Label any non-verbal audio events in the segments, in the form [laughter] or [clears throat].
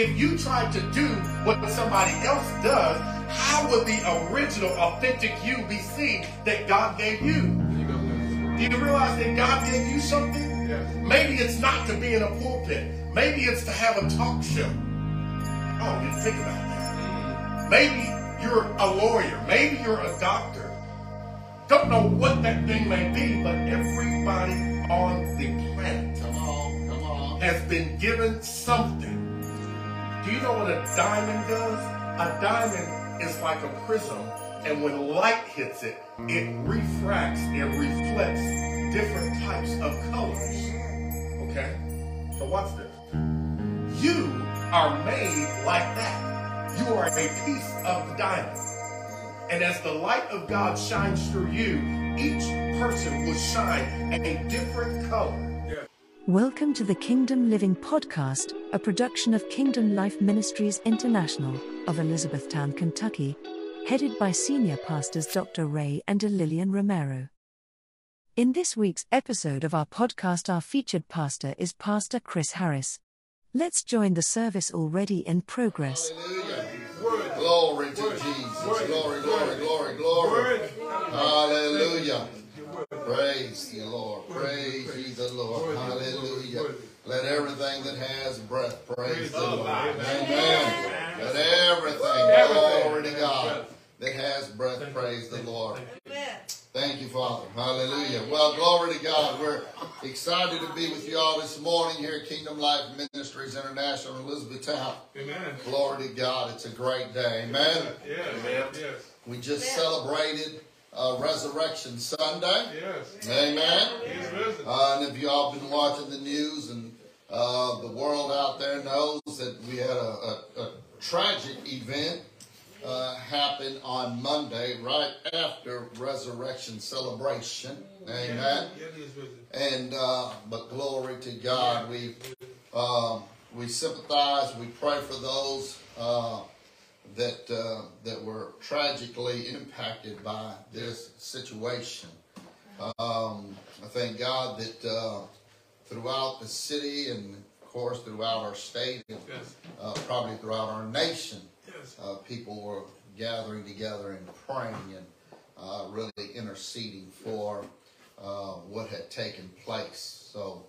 If you try to do what somebody else does, how would the original, authentic you be seen that God gave you? Do you realize that God gave you something? Maybe it's not to be in a pulpit. Maybe it's to have a talk show. Oh, you think about that. Maybe you're a lawyer. Maybe you're a doctor. Don't know what that thing may be, but everybody on the planet Come on, come on. has been given something. Do you know what a diamond does? A diamond is like a prism, and when light hits it, it refracts and reflects different types of colors. Okay? So watch this. You are made like that. You are a piece of the diamond. And as the light of God shines through you, each person will shine a different color. Welcome to the Kingdom Living Podcast, a production of Kingdom Life Ministries International of Elizabethtown, Kentucky, headed by senior pastors Dr. Ray and Lillian Romero. In this week's episode of our podcast, our featured pastor is Pastor Chris Harris. Let's join the service already in progress. Hallelujah. Glory to Jesus. Glory, glory, glory, glory. Hallelujah. Praise the Lord. Praise ye the Lord. Hallelujah. Let everything that has breath praise the Lord. Amen. Let everything, glory to God, that has breath praise the Lord. Thank you, Father. Hallelujah. Well, glory to God. We're excited to be with you all this morning here at Kingdom Life Ministries International in Elizabethtown. Amen. Glory to God. It's a great day. Amen. Yes. Yes. We just celebrated uh, Resurrection Sunday. Yes. Amen. Risen. Uh, and if you all been watching the news and uh, the world out there knows that we had a, a, a tragic event uh, happen on Monday right after resurrection celebration. Amen. Yeah, he is risen. And uh, but glory to God, we um, we sympathize. We pray for those uh, that uh, that were tragically impacted by this situation. Um, I thank God that uh, throughout the city and of course throughout our state and Yes. uh, probably throughout our nation, Yes. uh, people were gathering together and praying and uh, really interceding for uh, what had taken place. So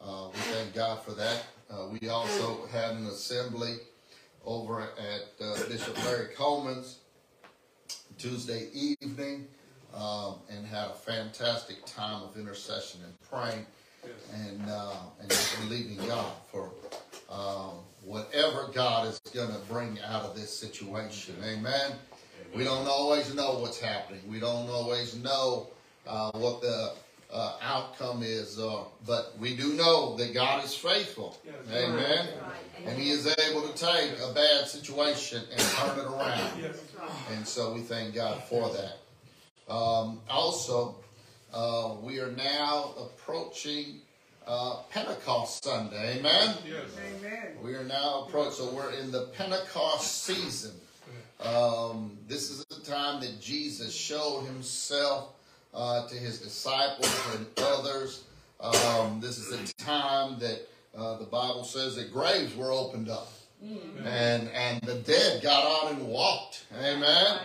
uh, we thank God for that. Uh, we also had an assembly over at uh, Bishop Larry Coleman's Tuesday evening um, and had a fantastic time of intercession and praying and uh, and just believing God for um, whatever God is going to bring out of this situation. Amen. We don't always know what's happening. We don't always know uh, what the uh, outcome is, uh, but we do know that God is faithful. Amen. And He is able to take a bad situation and turn it around. Yes. And so we thank God for that. Um, also, uh, we are now approaching uh, Pentecost Sunday. Amen. Yes. We are now approaching, so we're in the Pentecost season. Um, this is the time that Jesus showed himself uh, to his disciples and others. Um, this is the time that uh, the Bible says that graves were opened up and and the dead got out and walked. Amen.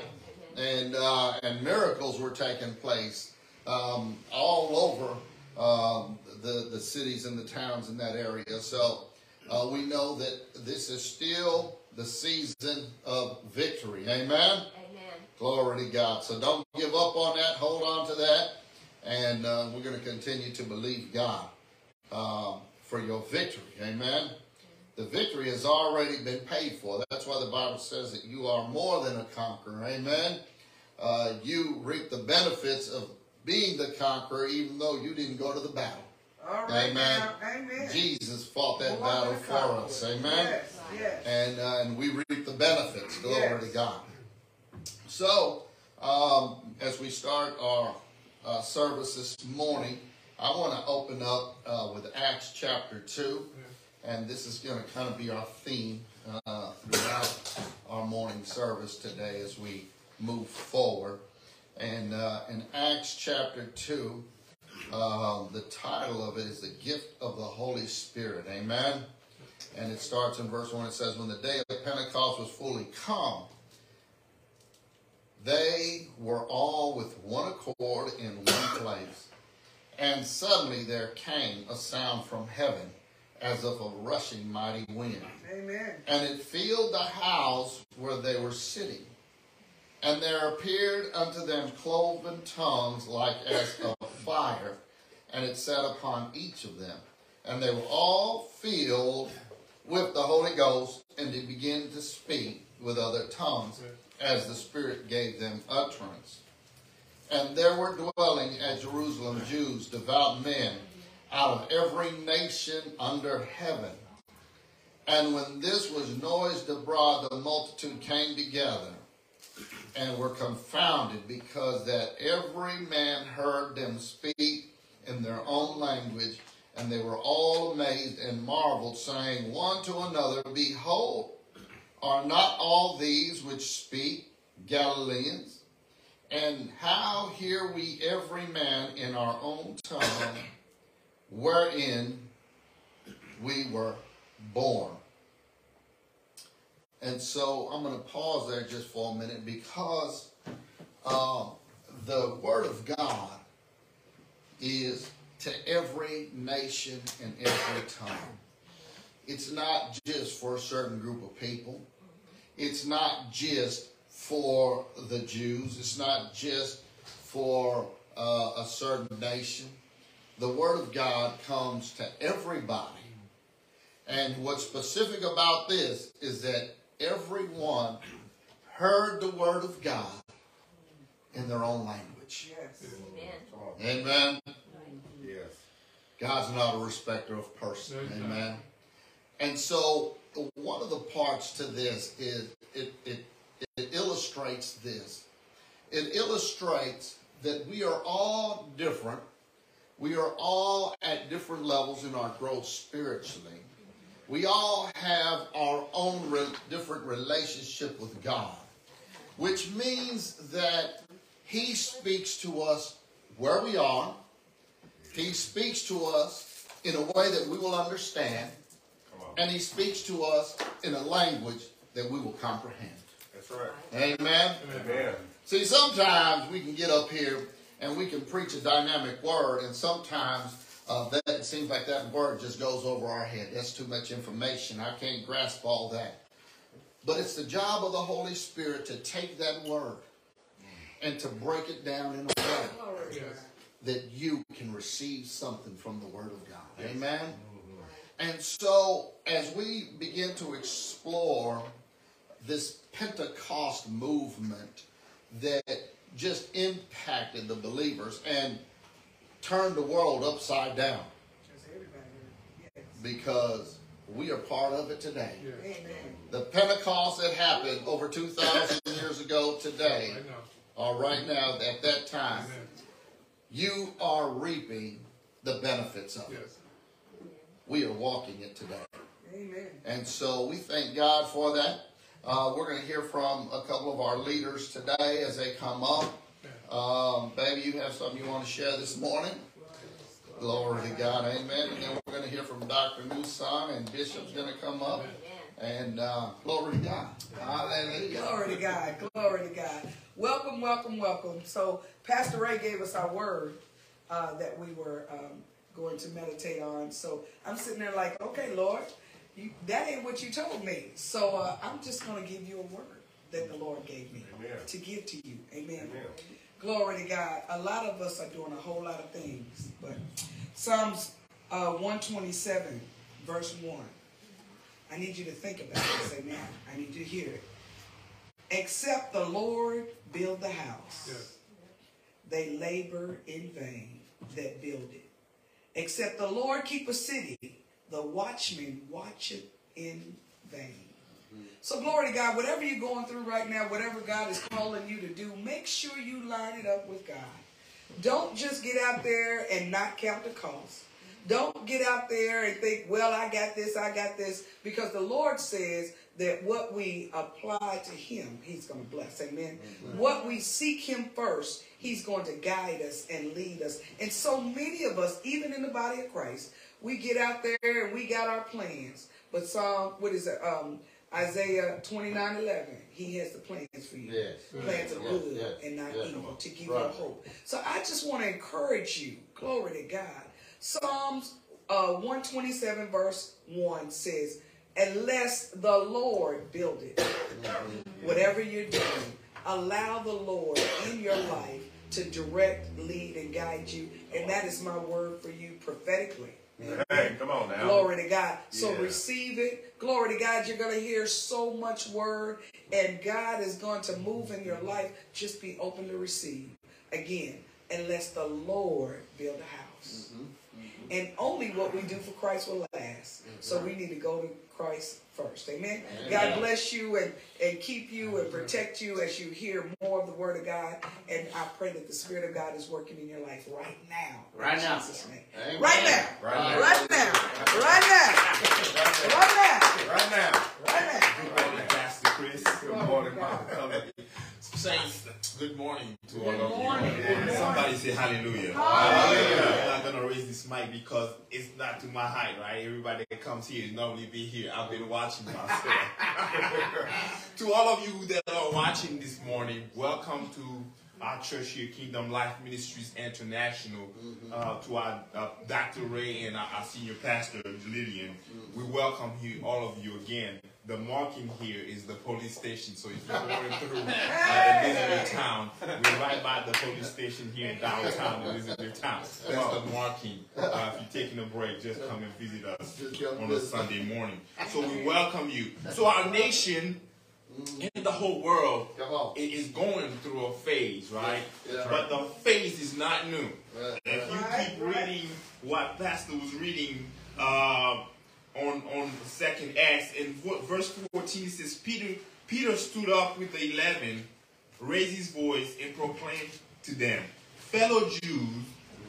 And uh, and miracles were taking place um, all over um, the the cities and the towns in that area. So uh, we know that this is still the season of victory. Amen. Glory to God. So don't give up on that. Hold on to that. And uh, we're going to continue to believe God um, for your victory. Amen. The victory has already been paid for. That's why the Bible says that you are more than a conqueror. Amen. Uh, you reap the benefits of being the conqueror even though you didn't go to the battle. Right Amen. Amen. Jesus fought that battle for us. Amen Yes, yes. and uh, and we reap the benefits. Glory Yes. to God. So, um, as we start our uh, service this morning, I want to open up uh, with Acts chapter two, and this is going to kind of be our theme uh, throughout our morning service today as we move forward. And uh, in Acts chapter two, um, the title of it is the gift of the Holy Spirit. Amen. And it starts in verse 1. It says, When the day of Pentecost was fully come, they were all with one accord in one place. And suddenly there came a sound from heaven as of a rushing mighty wind. Amen. And it filled the house where they were sitting. And there appeared unto them cloven tongues like as of fire, and it sat upon each of them. And they were all filled with the Holy Ghost, and they began to speak with other tongues as the Spirit gave them utterance. And there were dwelling at Jerusalem Jews, devout men, out of every nation under heaven. And when this was noised abroad, the multitude came together and were confounded because that every man heard them speak in their own language. And they were all amazed and marveled, saying one to another, Behold, are not all these which speak Galileans? And how hear we every man in our own tongue wherein we were born? And so I'm going to pause there just for a minute because uh, the Word of God is to every nation and every tongue. It's not just for a certain group of people. It's not just for the Jews. It's not just for uh, a certain nation. The Word of God comes to everybody. And what's specific about this is that everyone heard the Word of God in their own language. Yes. Amen. Yes. God's not a respecter of person. No, he's not. Amen. And so one of the parts to this is it, it, it illustrates this. It illustrates that we are all different. We are all at different levels in our growth spiritually. We all have our own re- different relationship with God, which means that He speaks to us where we are. He speaks to us in a way that we will understand, and He speaks to us in a language that we will comprehend. That's right. Amen. Amen. See, sometimes we can get up here and we can preach a dynamic word, and sometimes uh, that it seems like that word just goes over our head. That's too much information. I can't grasp all that. But it's the job of the Holy Spirit to take that word and to break it down in a way Yes. that you can receive something from the Word of God. Amen? And so, as we begin to explore this Pentecost movement that just impacted the believers and turned the world upside down Yes. because we are part of it today. Yes. Amen. The Pentecost that happened over 2,000 [laughs] years ago today, I know. or right now at that time, Amen. you are reaping the benefits of it. We are walking it today. Amen. And so we thank God for that. Uh, we're going to hear from a couple of our leaders today as they come up. Um, baby, you have something you want to share this morning? Glory to God. Amen. And then we're going to hear from Dr. Newson and Bishop's going to come up. And uh, glory to God. Hallelujah. Glory to God. Glory to God. Welcome, welcome, welcome. So, Pastor Ray gave us our word uh, that we were um, going to meditate on. So, I'm sitting there like, okay, Lord, you, that ain't what you told me. So, uh, I'm just going to give you a word that the Lord gave me Amen. to give to you. Amen. Amen. Glory to God. A lot of us are doing a whole lot of things, but Psalms uh, 127, verse 1. I need you to think about this, amen. I need you to hear it. Except the Lord build the house, Yes. they labor in vain that build it. Except the Lord keep a city, the watchman watcheth in vain. Mm-hmm. So glory to God, whatever you're going through right now, whatever God is calling you to do, make sure you line it up with God. Don't just get out there and not count the cost. Don't get out there and think, well, I got this, I got this, because the Lord says that what we apply to Him, He's going to bless. Amen. What we seek Him first, He's going to guide us and lead us. And so many of us, even in the body of Christ, we get out there and we got our plans. But Psalm, what is it? Um, Isaiah 29 11. He has the plans for you. Yes. Plans of good yes, and not yes. evil to give you hope. So I just want to encourage you. Glory to God. Psalms uh, 127 verse 1 says, Unless the Lord build it, mm-hmm. whatever you're doing, allow the Lord in your life to direct, lead, and guide you. And that is my word for you prophetically. Hey, come on now. Glory to God. So Yeah. receive it. Glory to God. You're going to hear so much word, and God is going to move in your life. Just be open to receive. Again, unless the Lord build a house. Mm-hmm. Mm-hmm. And only what we do for Christ will last. So we need to go to Christ first. Amen. God bless you and, and keep you and protect you as you hear more of the word of God. And I pray that the Spirit of God is working in your life right now. Right now. Jesus' name. Amen. Right now. Right now. Right now. Right now. Right now. Right now. Right now. Good morning, Pastor Chris. Good morning, Mama. Come. Saints, good morning to all Good of morning. you. Good Somebody say hallelujah. Hallelujah. I'm not gonna raise this mic because it's not to my height, right? Everybody that comes here is normally be here. I've been watching myself. [laughs] to all of you that are watching this morning, welcome to our church here, Kingdom Life Ministries International. Uh, to our uh, Dr. Ray and our, our senior pastor, Lillian, we welcome you, all of you again. The marking here is the police station. So if you're [laughs] going through uh, Elizabethtown, we're right by the police station here in downtown Elizabethtown. That's the marking. Uh, if you're taking a break, just come and visit us on a. Sunday morning. So we welcome you. So our nation and the whole world Come on. it is going through a phase, right? Yeah. But the phase is not new. If you keep reading what Pastor was reading uh, on on Second Acts, in vo- verse fourteen, it says Peter Peter stood up with the eleven, raised his voice, and proclaimed to them, fellow Jews,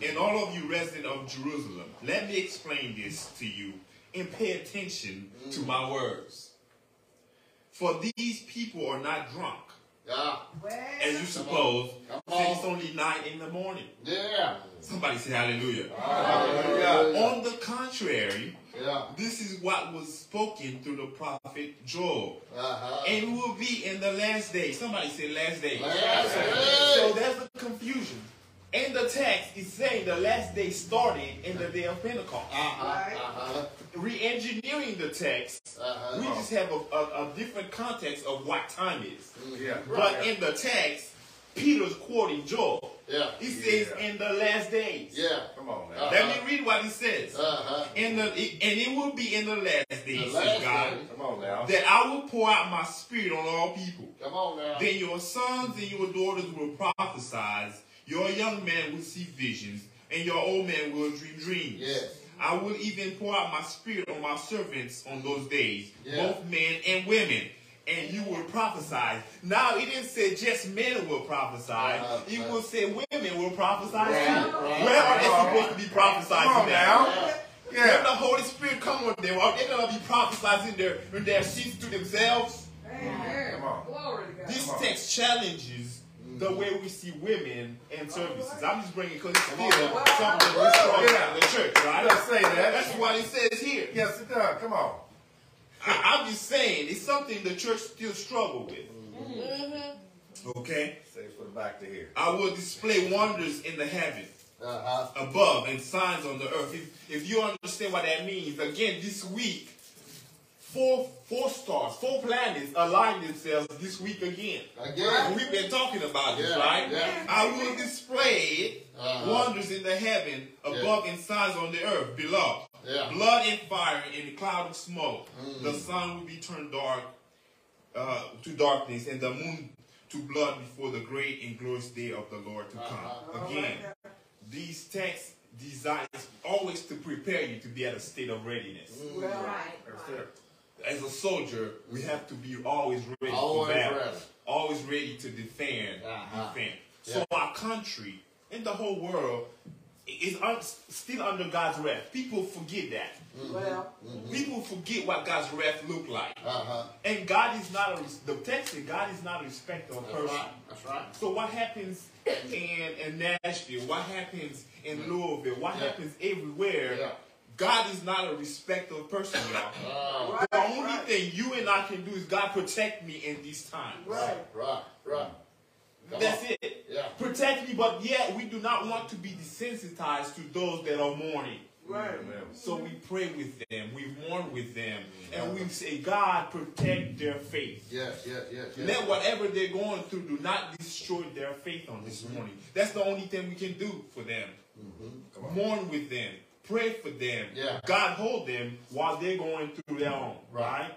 and all of you resident of Jerusalem, let me explain this to you, and pay attention to my words. For these people are not drunk, Yeah. as you suppose, Come since on. it's only nine in the morning. Yeah. Somebody say hallelujah. Hallelujah. On the contrary, Yeah. this is what was spoken through the prophet Joel. Uh-huh. And will be in the last day. Somebody say last day. Last So day. there's a confusion. In the text, it's saying the last day started in the day of Pentecost. Uh-huh. Uh-huh. Re-engineering the text, Uh-huh. we just have a, a, a different context of what time is. Yeah. But in the text, Peter's quoting Joel. Yeah. He says, Yeah. in the last days. Yeah. Come on now. Uh, Let me read what he says. Uh-huh. In the, and it will be in the last The days, last says God, day. Come on now. that I will pour out my spirit on all people. Come on now. Then your sons and your daughters will prophesy, your young men will see visions, and your old men will dream dreams. Yes. I will even pour out my spirit on my servants on those days, Yeah. both men and women, and you will prophesy. Now, he didn't say just men will prophesy, Uh-huh. it will say women will prophesy Right, too. right. Where are they supposed to be prophesied Come on now. When Yeah. the Holy Spirit come on them, are they going to be prophesying their, in their seats to themselves? Amen. Come on. Glory to God. This Come on. text challenges the way we see women in services. I'm just bringing because it's Come still on. something we struggle Yeah. in the church, right? Let's say that. That's what it says here. Yes, it does. Come on. I, I'm just saying it's something the church still struggle with. Okay? Say it for the back to here. I will display wonders in the heaven Uh-huh. above and signs on the earth. If, if you understand what that means, again, this week, four four stars, four planets align themselves this week again. Again. We've been talking about this, Yeah, right? yeah. I will display Uh-huh. wonders in the heaven above and signs on the earth below. Yeah. Blood and fire and a cloud of smoke. The sun will be turned dark uh, to darkness and the moon to blood before the great and glorious day of the Lord to come. Uh-huh. Again, these texts designed always to prepare you to be at a state of readiness. Well, That's it. As a soldier, we have to be always ready Always for battle. ready. Always ready to defend. Uh-huh. defend. So our country and the whole world is un- still under God's wrath. People forget that. well, People forget what God's wrath look like. Uh-huh. And God is not a res- the text God is not a respecter of That's person. right. That's right. So what happens in, in Nashville? What happens in Louisville? What Yeah. happens everywhere? Yeah. God is not a respecter of person, y'all. [laughs] Ah, Right, The only right. thing you and I can do is God protect me in these times. Right. right, right. Come That's on. it. Yeah. Protect me, but yet we do not want to be desensitized to those that are mourning. Right. So we pray with them, we mourn with them, mm-hmm. and we say, God, protect their faith. Yes, yes, yes, yes. Let whatever they're going through do not destroy their faith on this mm-hmm. morning. That's the only thing we can do for them. Mm-hmm. Mourn with them, pray for them. Yeah. God hold them while they're going through their own, Right. right?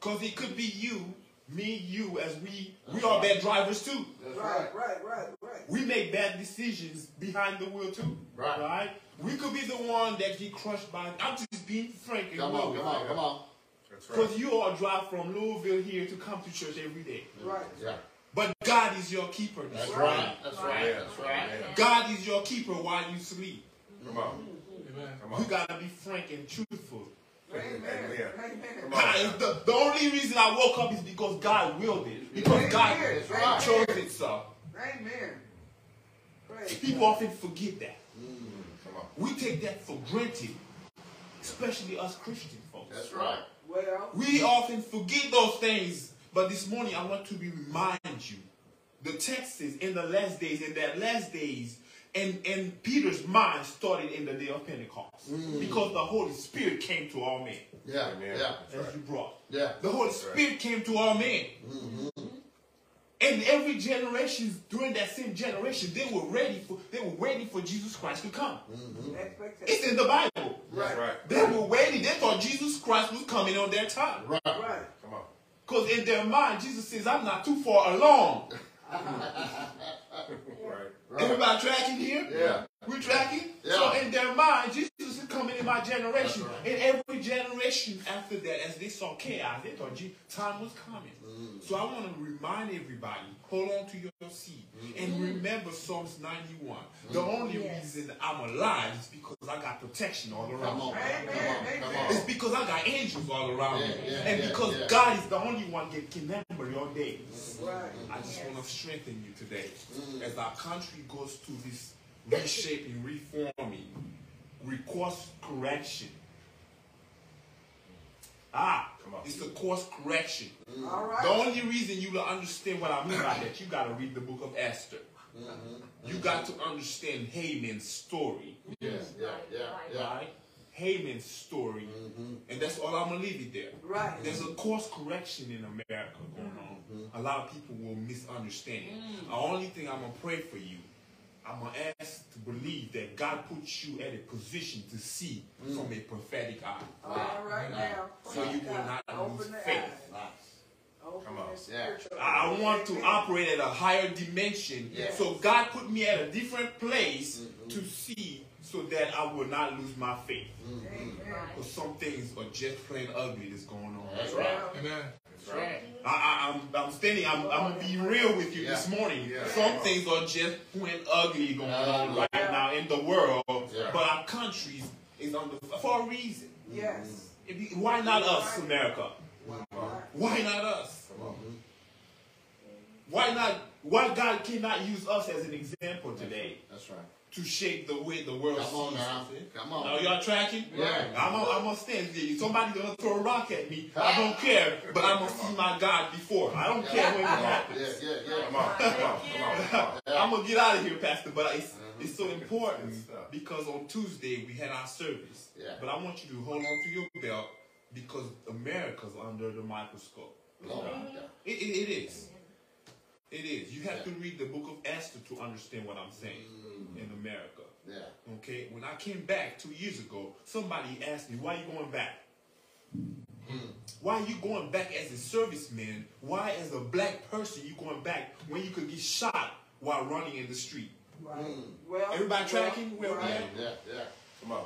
Because it could be you, me, you, as we we are bad drivers too. That's Right, right, right, right. We make bad decisions behind the wheel too. Right. Right? We could be the one that get crushed by I'm just being frank and Come on, come on, come on. That's right. Because you all drive from Louisville here to come to church every day. Right. Yeah. But God is your keeper. That's morning. right. That's right. That's right. God is your keeper while you sleep. Come on. Amen. Come on. You gotta be frank and truthful. Amen. Amen. Amen. The, the only reason I woke up is because God willed it. Because God That's right. chose it sir. Amen. Praise People God. often forget that. Mm, come on. We take that for granted. Especially us Christian folks. That's right. Well, We often forget those things, but this morning I want to remind you. The text is in the last days, in that last days, and, and Peter's mind started in the day of Pentecost. Mm. Because the Holy Spirit came to all men, Yeah, Amen. yeah, as you brought. yeah. The Holy right. Spirit came to all men. Mm-hmm. And every generation, during that same generation, they were ready for they were waiting for Jesus Christ to come. Mm-hmm. expectation. It's in the Bible. That's right. They were waiting. They thought Jesus Christ was coming on their time. Right. Right. Come on. Because in their mind, Jesus says, I'm not too far along. [laughs] Right. [laughs] Right. Everybody tracking here? Yeah. We're tracking? Yeah. So in their mind, Jesus is coming in my generation. That's right. And every generation after that, as they saw chaos, they thought gee, time was coming. Mm. So I want to remind everybody, hold on to your seat. Mm. And remember Psalms 91. The only reason I'm alive is because I got protection all around Come on, me. Come on, come It's because I got angels all around me. Yeah, yeah, and yeah, because yeah. God is the only one that can remember your days. Right. I just want to strengthen you today. Mm. As our country goes through this reshaping, reforming, recourse correction. Ah, Come on. it's the course correction. All The only reason you will understand what I mean by that, you got to read the book of Esther. Mm-hmm. You got to understand Haman's story. Yes, yeah, yeah, yeah. Right? Haman's story. Mm-hmm. And that's all I'm going to leave it there. Right. There's a course correction in America going on. A lot of people will misunderstand it. The only thing I'm going to pray for you, I'm going to ask to believe that God puts you at a position to see mm. from a prophetic eye. All right now. So you will not Open lose the faith. Nice. Come on. Yeah. I want to operate at a higher dimension. Yes. So God put me at a different place mm-hmm. to see so that I will not lose my faith. Mm-hmm. Amen. Because some things are just plain ugly that's going on. That's right. Amen. That's right. I, I, I'm, I'm standing, I'm, I'm gonna be real with you this morning. Yeah. Some things are just plain ugly going on Yeah. right now in the world, Yeah. but our country is under for a reason. Yes. It be- Why not us, America? Right. Why not us? Come on. Why not? Why God cannot use us as an example today That's right. To shape the way the world Come on sees now. us? Come Now on. y'all tracking? Yeah. I'm gonna I'm gonna stand there. Somebody gonna throw a rock at me. I don't care, but I'm gonna see my God before. I don't care when it happens. yeah, yeah. Come on. Come on. Come on. Come on. [laughs] I'm gonna get out of here, Pastor, but it's mm-hmm. it's so important because on Tuesday we had our service. Yeah. But I want you to hold on to your belt because America's under the microscope. Oh, yeah. It, it, it is. It is. You have to read the book of Esther to understand what I'm saying mm. in America. Yeah. Okay? When I came back two years ago, somebody asked me, why are you going back? Mm. Why are you going back as a serviceman? Why as a black person you going back when you could get shot while running in the street? Right. Mm. Well, Everybody well, tracking where we right. Yeah, yeah. Come on.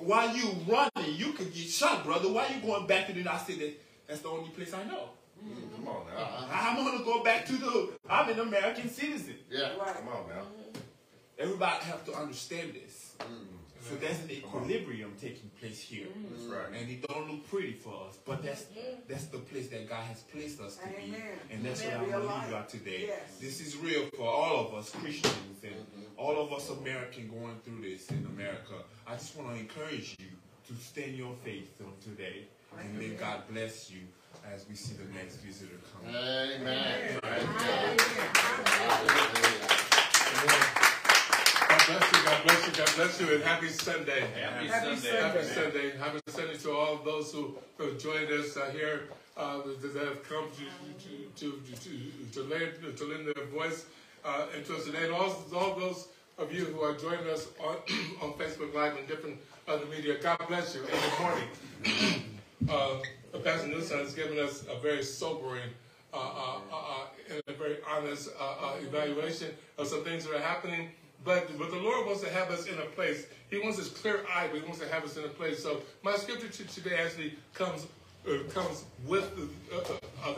While you running, you could get shot, brother. Why you going back to the I said that that's the only place I know. Mm-hmm. Come on now. I'm gonna go back to the I'm an American citizen. Yeah. Right. Come on now. Mm-hmm. Everybody have to understand this. Mm-hmm. So there's an equilibrium taking place here. That's right. And it don't look pretty for us, but that's that's the place that God has placed us to be. And that's Amen. what I'm gonna leave you life. out today. Yes. This is real for all of us Christians and all of us American going through this in America. I just want to encourage you to stand your faith on today. And may God bless you as we see the next visitor come. Amen. God bless you, God bless you, God bless you, and happy Sunday. Happy Happy Sunday. Happy Sunday. Happy Sunday to all those who have joined us uh, here uh, that have come to to to to, lend, to lend their voice uh, and to us today. And all, all those of you who are joining us on on Facebook Live and different other media, God bless you. And good morning. Uh, Pastor Newsom has given us a very sobering uh, uh, uh, uh, and a very honest uh, uh, evaluation of some things that are happening. But, but the Lord wants to have us in a place. He wants us clear eyed, but He wants to have us in a place. So my scripture to today actually comes comes with the,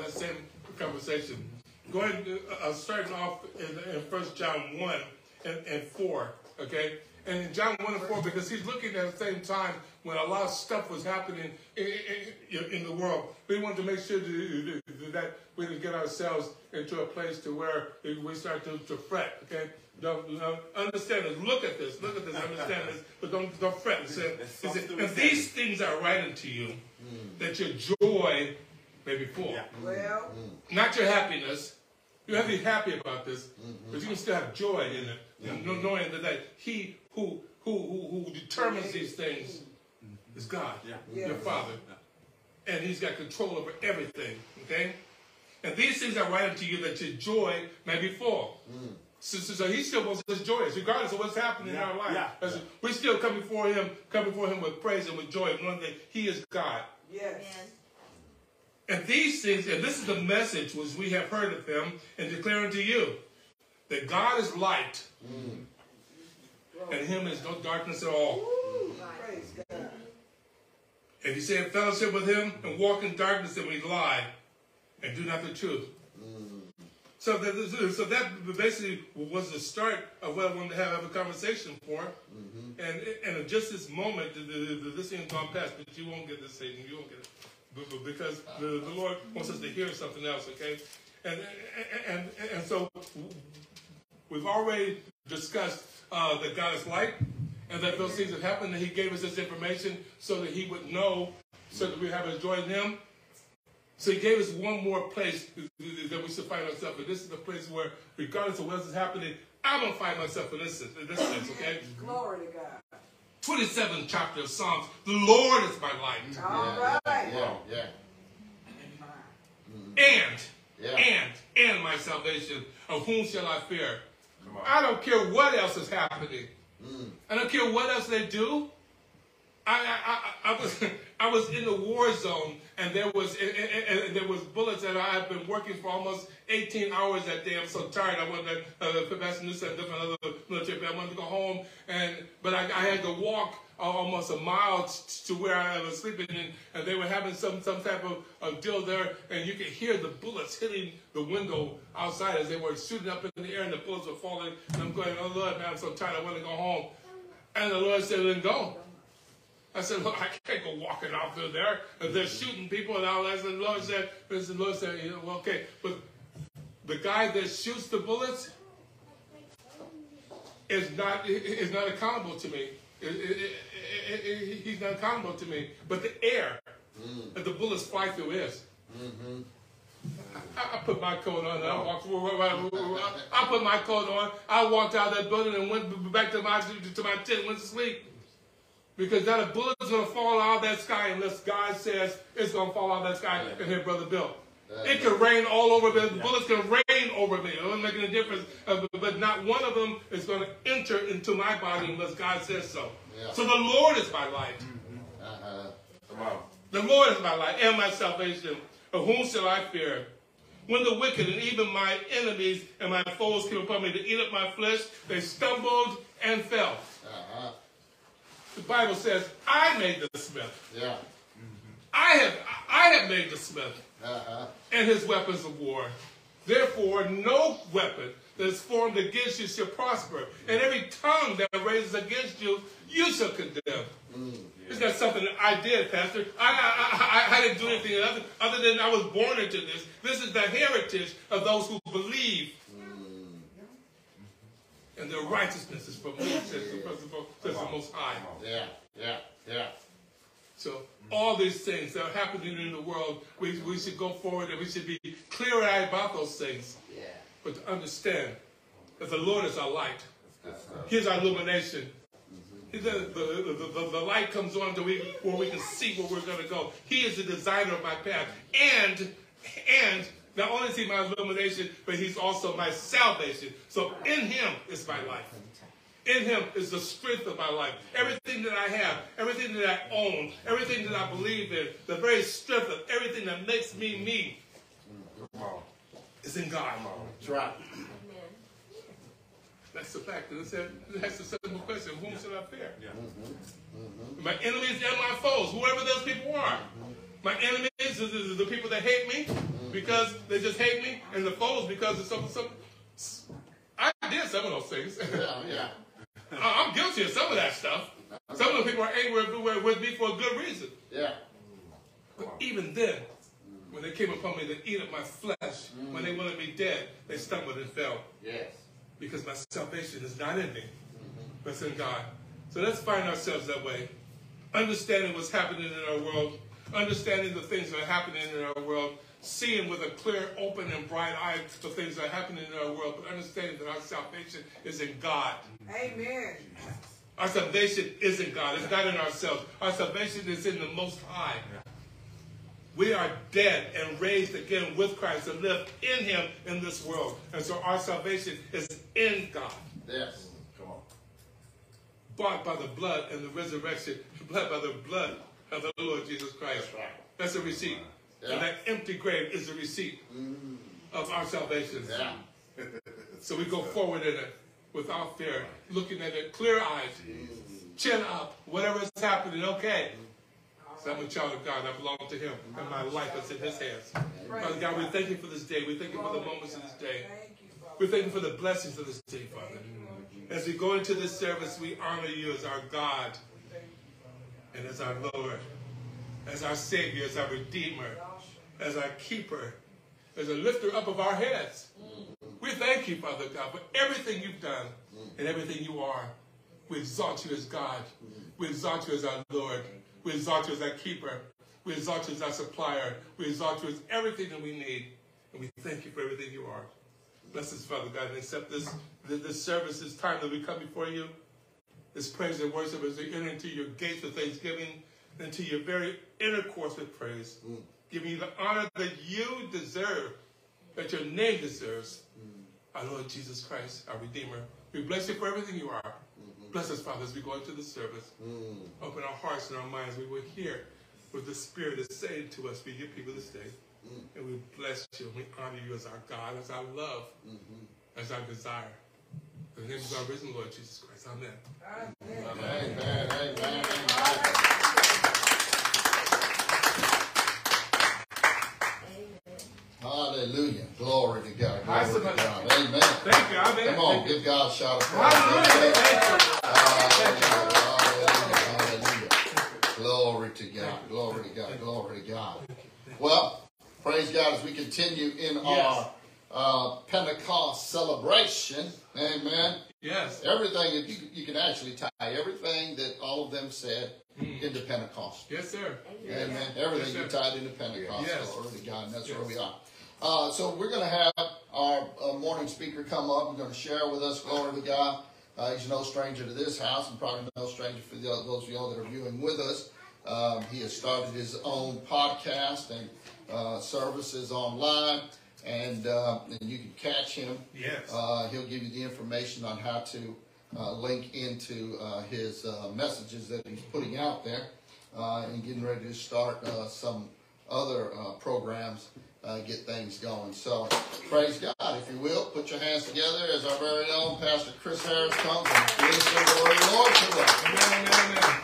that same conversation. Going starting off in, in First John one and, and four. Okay, and in John one and four because he's looking at the same time when a lot of stuff was happening in, in, in the world. We wanted to make sure that, that we didn't get ourselves into a place to where we start to, to fret. Okay. Don't, don't understand this. Look at this. Look at this. Understand this. But don't don't fret. It said, it said, and these things are write unto you, that your joy may be full. Yeah. Well, mm. Not your happiness. You have to be happy about this, but you can still have joy in it, and know- knowing that, that He who who who, who determines these things mm-hmm. is God, Yeah. your Father, and He's got control over everything. Okay, and these things I write unto you that your joy may be full. Mm. So, so, so he still wants us joyous, regardless of what's happening in our life. yeah, As We still come before him, come before him with praise and with joy, knowing that he is God. yes. And these things, and this is the message which we have heard of him and declaring to you that God is light, mm. And him is no darkness at all. If you say in fellowship with him and walk in darkness, then we lie and do not the truth. So that, so that basically was the start of what I wanted to have, have a conversation for. And and at just this moment, this thing's gone past, but you won't get this Satan. You won't get it. Because the, the Lord wants us to hear something else, okay? And and and, and so we've already discussed uh, that God is light, and that those things have happened, and He gave us this information so that He would know, so that we have a joy in Him. So He gave us one more place that we should find ourselves, and this is the place where, regardless of what is happening, I'm gonna find myself in this in this place, okay? Glory to God. 27th chapter of Psalms. The Lord is my light, All Yeah, right. yeah, yeah, and yeah. and and my salvation. Of whom shall I fear? I don't care what else is happening. I don't care what else they do. I, I, I, I was [laughs] I was in the war zone and there was and, and- and there was bullets and I had been working for almost 18 hours that day. I'm so tired. I wanted to uh, Professor Newsom and different other military. But I wanted to go home and but I, I had to walk Uh, almost a mile to where I was sleeping and, and they were having some some type of, of deal there and you could hear the bullets hitting the window outside as they were shooting up in the air and the bullets were falling and I'm going oh Lord man I'm so tired I want to go home and the Lord said then go I said, look, I can't go walking out through there. And they're shooting people and all that. And the Lord said, the Lord said, you know, well, okay, but the guy that shoots the bullets is not is not accountable to me. I- I- I- I- He's not accountable to me. But the air mm. that the bullets fly through is. Mm-hmm. I, I put my coat on I walked. I put my coat on. I walked out of that building and went back to my to my tent and went to sleep. Because not a bullet's gonna fall out of that sky unless God says it's gonna fall out of that sky and hit Brother Bill. It can rain all over me. The bullets can rain over me. It doesn't make any difference. Uh, but- but not one of them is going to enter into my body unless God says so. Yeah. So the Lord is my light. Uh-huh. Come on. The Lord is my light and my salvation. Of whom shall I fear? When the wicked and even my enemies and my foes came upon me to eat up my flesh, they stumbled and fell. Uh-huh. The Bible says, I made the smith. Yeah. I have I have made the smith Uh-huh. and his weapons of war. Therefore, no weapon that is formed against you shall prosper, and every tongue that raises against you, you shall condemn. It's not something that I did, Pastor. I, I, I, I didn't do anything other, other than I was born into this. This is the heritage of those who believe. And their righteousness is from me, says the, says the Most High. Yeah, yeah, yeah. So all these things that are happening in the world, we, we should go forward and we should be clear-eyed about those things. Yeah. But to understand that the Lord is our light. He's our illumination. The, the, the, the light comes on to we, where we can see where we're going to go. He is the designer of my path. And, and not only is he my illumination, but he's also my salvation. So in him is my life. In him is the strength of my life. Everything that I have, everything that I own, everything that I believe in, the very strength of everything that makes me me is in God. That's right. That's the fact. And it said, that's the simple question. Whom should I fear? Mm-hmm. Mm-hmm. My enemies and my foes, whoever those people are. Mm-hmm. My enemies is is the people that hate me because they just hate me, and the foes because of something. some. I did some of those things. Yeah, yeah. I- I'm guilty of some of that stuff. Some of the people are angry with- me for a good reason. Yeah. But even then, when they came upon me to eat up my flesh, when they wanted me dead, they stumbled and fell. Yes. because my salvation is not in me, but it's in God. So let's find ourselves that way, understanding what's happening in our world, understanding the things that are happening in our world, seeing with a clear, open, and bright eye the things that are happening in our world, but understanding that our salvation is in God. Amen. Our salvation is in God. It's not in ourselves. Our salvation is in the Most High. We are dead and raised again with Christ to live in Him in this world. And so our salvation is in God. Yes. Come on. bought by the blood and the resurrection, [laughs] blood by the blood of the Lord Jesus Christ. That's right. That's a receipt. Yeah. And that empty grave is a receipt mm. of our salvation. Yeah. So we go forward in it without fear, looking at it clear eyed, chin up, whatever is happening, okay. So I'm a child of God. I belong to Him. And my life is in His hands. Father God, we thank you for this day. We thank you for the moments of this day. Thank you, Father. We thank you for the blessings of this day, Father. As we go into this service, we honor you as our God and as our Lord, as our Savior, as our Redeemer, as our Keeper, as a lifter up of our heads. We thank you, Father God, for everything you've done and everything you are. We exalt you as God. We exalt you as our Lord. We exalt you as our Keeper. We exalt you as our supplier. We exalt you as everything that we need. And we thank you for everything you are. Bless us, Father God, and accept this, this, service, this time that we come before you. This praise and worship as we enter into your gates with thanksgiving, into your very intercourse with praise. Giving you the honor that you deserve, that your name deserves. Mm. Our Lord Jesus Christ, our Redeemer. We bless you for everything you are. Mm-hmm. Bless us, Father, as we go into the service. Mm. Open our hearts and our minds. We will hear what the Spirit is saying to us, be your people this day. Mm. And we bless you and we honor you as our God, as our love, mm-hmm. as our desire. In the name of our risen Lord Jesus Christ. Amen. Amen. Amen. Amen. Hallelujah. Glory to God. Glory to God. Amen. Thank you. Amen. Come on, Thank give God a shout of praise. Hallelujah. Hallelujah. Hallelujah. Glory to God. Glory to God. Glory to God. Well, praise God as we continue in our uh, Pentecost celebration. Amen. Yes. Everything that you, you can actually tie everything that all of them said into Pentecost. Yes, sir. Amen. Everything you Yes, sir. tied into Pentecost. Yes. Glory to God. And that's where we are. Uh, so we're going to have our uh, morning speaker come up. We're going to share with us. Glory to God. Uh, he's no stranger to this house and probably no stranger for the, those of y'all that are viewing with us. Um, he has started his own podcast and uh, services online. And, uh, and you can catch him. Yes. Uh, he'll give you the information on how to uh, link into uh, his uh, messages that he's putting out there uh, and getting ready to start uh, some other uh, programs, uh, get things going. So, praise God, if you will. Put your hands together as our very own Pastor Chris Harris comes and minister the word of the Lord to. Amen, amen, amen.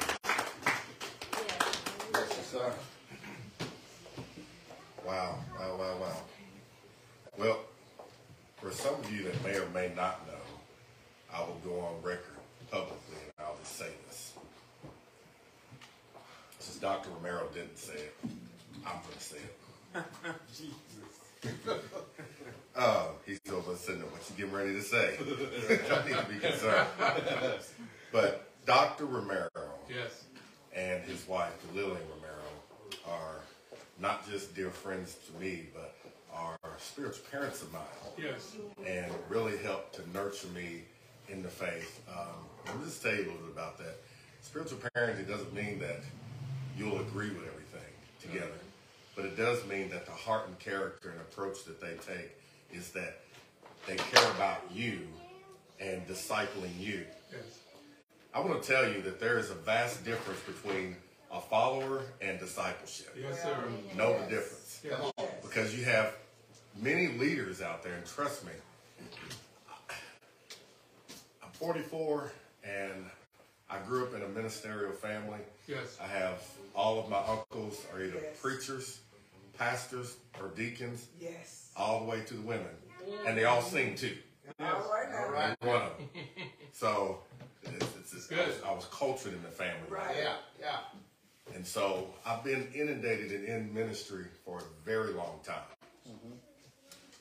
Yes, sir. Wow, wow, wow, wow. Well, for some of you that may or may not know, I will go on record publicly and I'll just say this. Since Dr. Romero didn't say it, I'm going to say it. Uh, he's over sitting there, what you getting ready to say? [laughs] I need to be concerned. But Dr. Romero Yes. and his wife, Lillian Romero, are not just dear friends to me, but are spiritual parents of mine Yes. and really helped to nurture me in the faith. Um, let me just tell you a little bit about that. Spiritual parenting doesn't mean that you'll agree with everything together, but it does mean that the heart and character and approach that they take is that they care about you and discipling you. Yes. I want to tell you that there is a vast difference between a follower and discipleship. Yes, sir. Know the difference Yes. because you have many leaders out there, and trust me, I'm 44 and I grew up in a ministerial family. Yes. I have all of my uncles are either Yes. preachers, pastors, or deacons, Yes. all the way to the women, and they all sing too. Yes. All right now. Right. One of them. [laughs] So it's, it's, it's, I, was, Good. I was cultured in the family. Right. Yeah, yeah. And so I've been inundated and in ministry for a very long time. Mm-hmm.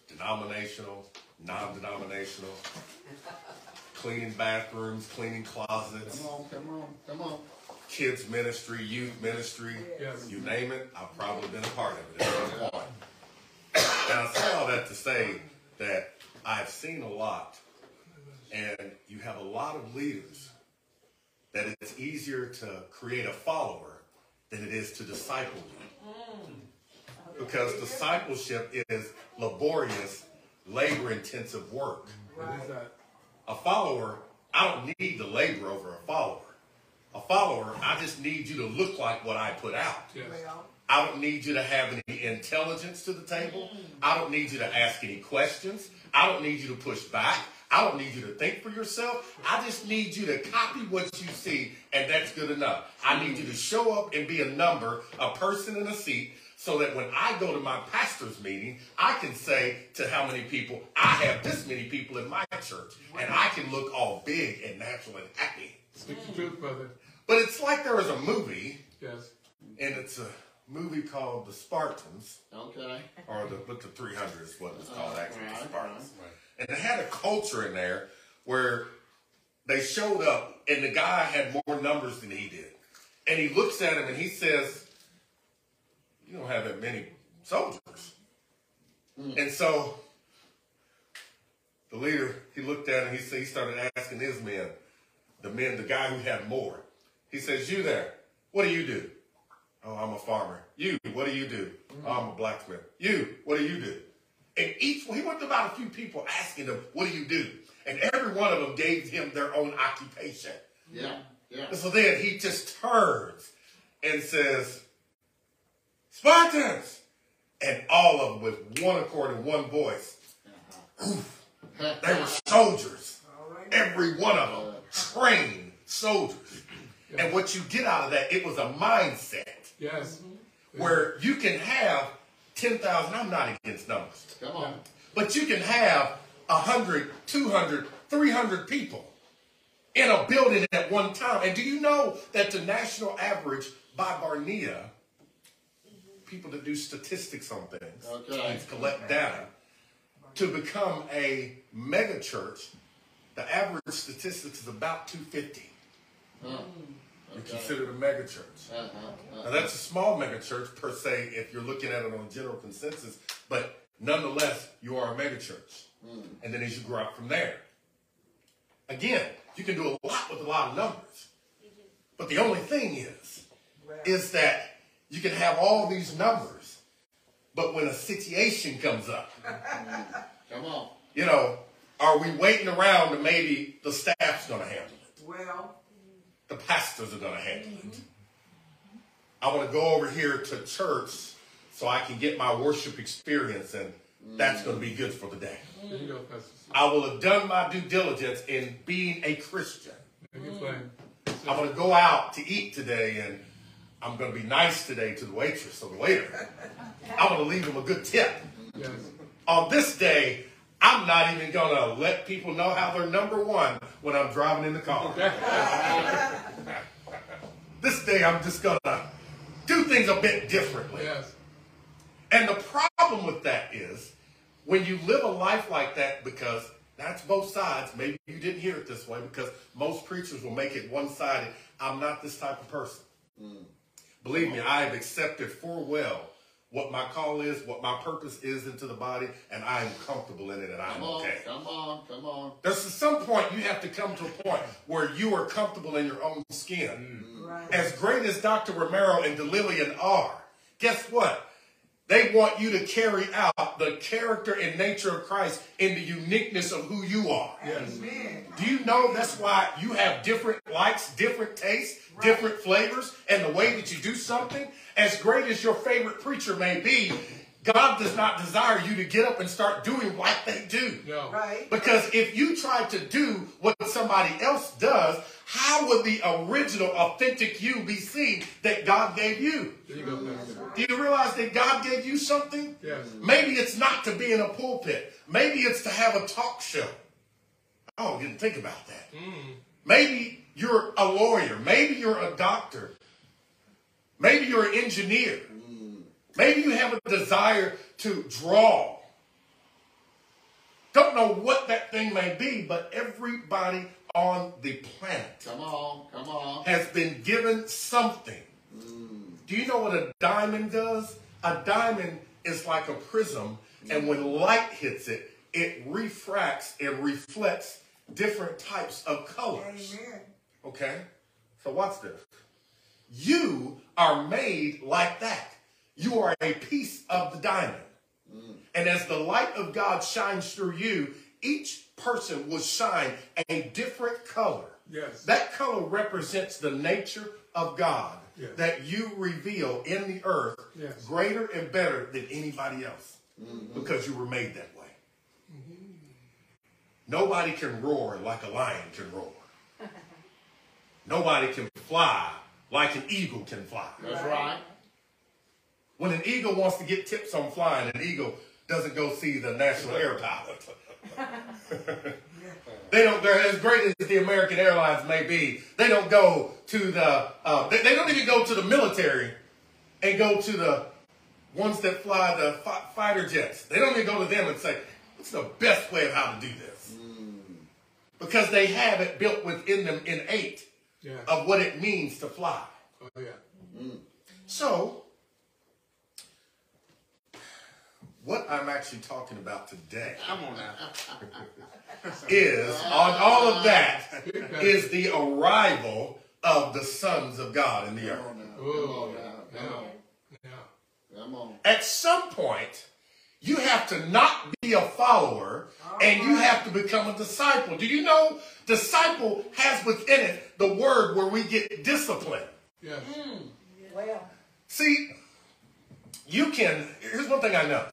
Denominational, non-denominational, [laughs] cleaning bathrooms, cleaning closets, Come on, come on, come on. kids ministry, youth ministry, Yes. you name it, I've probably been a part of it at some point. And I say all that to say that I've seen a lot, and you have a lot of leaders that it's easier to create a follower than it is to disciple you. Because discipleship is laborious, labor intensive work. What is that? A follower, I don't need to labor over a follower. A follower, I just need you to look like what I put out. Yes. I don't need you to have any intelligence to the table. Mm-hmm. I don't need you to ask any questions. I don't need you to push back. I don't need you to think for yourself. I just need you to copy what you see, and that's good enough. I need you to show up and be a number, a person in a seat, so that when I go to my pastor's meeting, I can say to how many people, I have this many people in my church, and I can look all big and natural and happy. Speak the truth, brother. But it's like there was a movie, Yes. and it's a movie called The Spartans Okay. or the but the 300 is what it's called actually, the Right, Spartans. And they had a culture in there where they showed up and the guy had more numbers than he did. And he looks at him and he says, You don't have that many soldiers. And so the leader, he looked at him, he said he started asking his men, the men, the guy who had more. He says, You there, what do you do? Oh, I'm a farmer. You, what do you do? Mm-hmm. Oh, I'm a blacksmith. You, what do you do? And each one, he went to about a few people asking them, What do you do? And every one of them gave him their own occupation. Yeah, yeah. And so then he just turns and says, Spartans! And all of them with one accord and one voice. Uh-huh. [laughs] They were soldiers. Every one of them trained soldiers. And what you get out of that, it was a mindset Yes. Mm-hmm. where you can have 10,000, I'm not against numbers, Come on. but you can have 100, 200, 300 people in a building at one time. And do you know that the national average by Barna, people that do statistics on things, Okay. and collect data, to become a mega church, the average statistics is about 250. Huh. You're Okay. considered a mega church. Uh-huh. Now uh-huh. that's a small mega church per se if you're looking at it on a general consensus, but nonetheless, you are a mega church. And then as you grow up from there, again, you can do a lot with a lot of numbers. But the only thing is, is that you can have all these numbers, but when a situation comes up, [laughs] Come on. you know, are we waiting around and maybe the staff's going to handle it? Well, the pastors are going to handle it. Mm-hmm. I want to go over here to church so I can get my worship experience, and that's going to be good for the day. Mm. There you go, I will have done my due diligence in being a Christian. Make it. I'm going to go out to eat today, and I'm going to be nice today to the waitress or the waiter. I'm going to leave them a good tip. Yes. On this day, I'm not even going to let people know how they're number one when I'm driving in the car. [laughs] this day, I'm just going to do things a bit differently. Yes. And the problem with that is when you live a life like that, because that's both sides, maybe you didn't hear it this way, because most preachers will make it one sided. I'm not this type of person. Mm. Believe me, I have accepted for well what my call is, what my purpose is into the body, and I am comfortable in it and I'm Come on, okay. come on, come on. There's some point you have to come to a point where you are comfortable in your own skin. Mm-hmm. Right. As great as Dr. Romero and DeLillian are, guess what? They want you to carry out the character and nature of Christ in the uniqueness of who you are. Amen. Do you know that's why you have different likes, different tastes, different flavors, and the way that you do something? As great as your favorite preacher may be, God does not desire you to get up and start doing like they do. No. Right. Because if you try to do what somebody else does, how would the original, authentic you be seen that God gave you? You go, Do you realize that God gave you something? Yes. Maybe it's not to be in a pulpit. Maybe it's to have a talk show. Oh, you didn't think about that. Mm. Maybe you're a lawyer. Maybe you're a doctor. Maybe you're an engineer. Maybe you have a desire to draw. Don't know what that thing may be, but everybody on the planet Come on, come on. has been given something. Mm. Do you know what a diamond does? A diamond is like a prism, and when mm. light hits it, it refracts and reflects different types of colors. Amen. Okay? So watch this. You are made like that. You are a piece of the diamond. And as the light of God shines through you, each person will shine a different color. Yes. That color represents the nature of God Yes. that you reveal in the earth Yes. greater and better than anybody else because you were made that way. Nobody can roar like a lion can roar. [laughs] Nobody can fly like an eagle can fly. That's right. When an eagle wants to get tips on flying, an eagle doesn't go see the national air pilot. [laughs] they don't. They're as great as the American Airlines may be. They don't go to the. Uh, they, they don't even go to the military, and go to the ones that fly the fi- fighter jets. They don't even go to them and say, "What's the best way of how to do this?" Because they have it built within them innate Yeah. of what it means to fly. Oh, yeah. So, what I'm actually talking about today Come on now. [laughs] is, on all of that, is the arrival of the sons of God in the Come earth. on now. Come Oh, on now. Come on. Yeah. Come on. At some point, you have to not be a follower and you have to become a disciple. Do you know disciple has within it the word where we get discipline? Yes. Hmm. Well, See, you can. Here's one thing I know.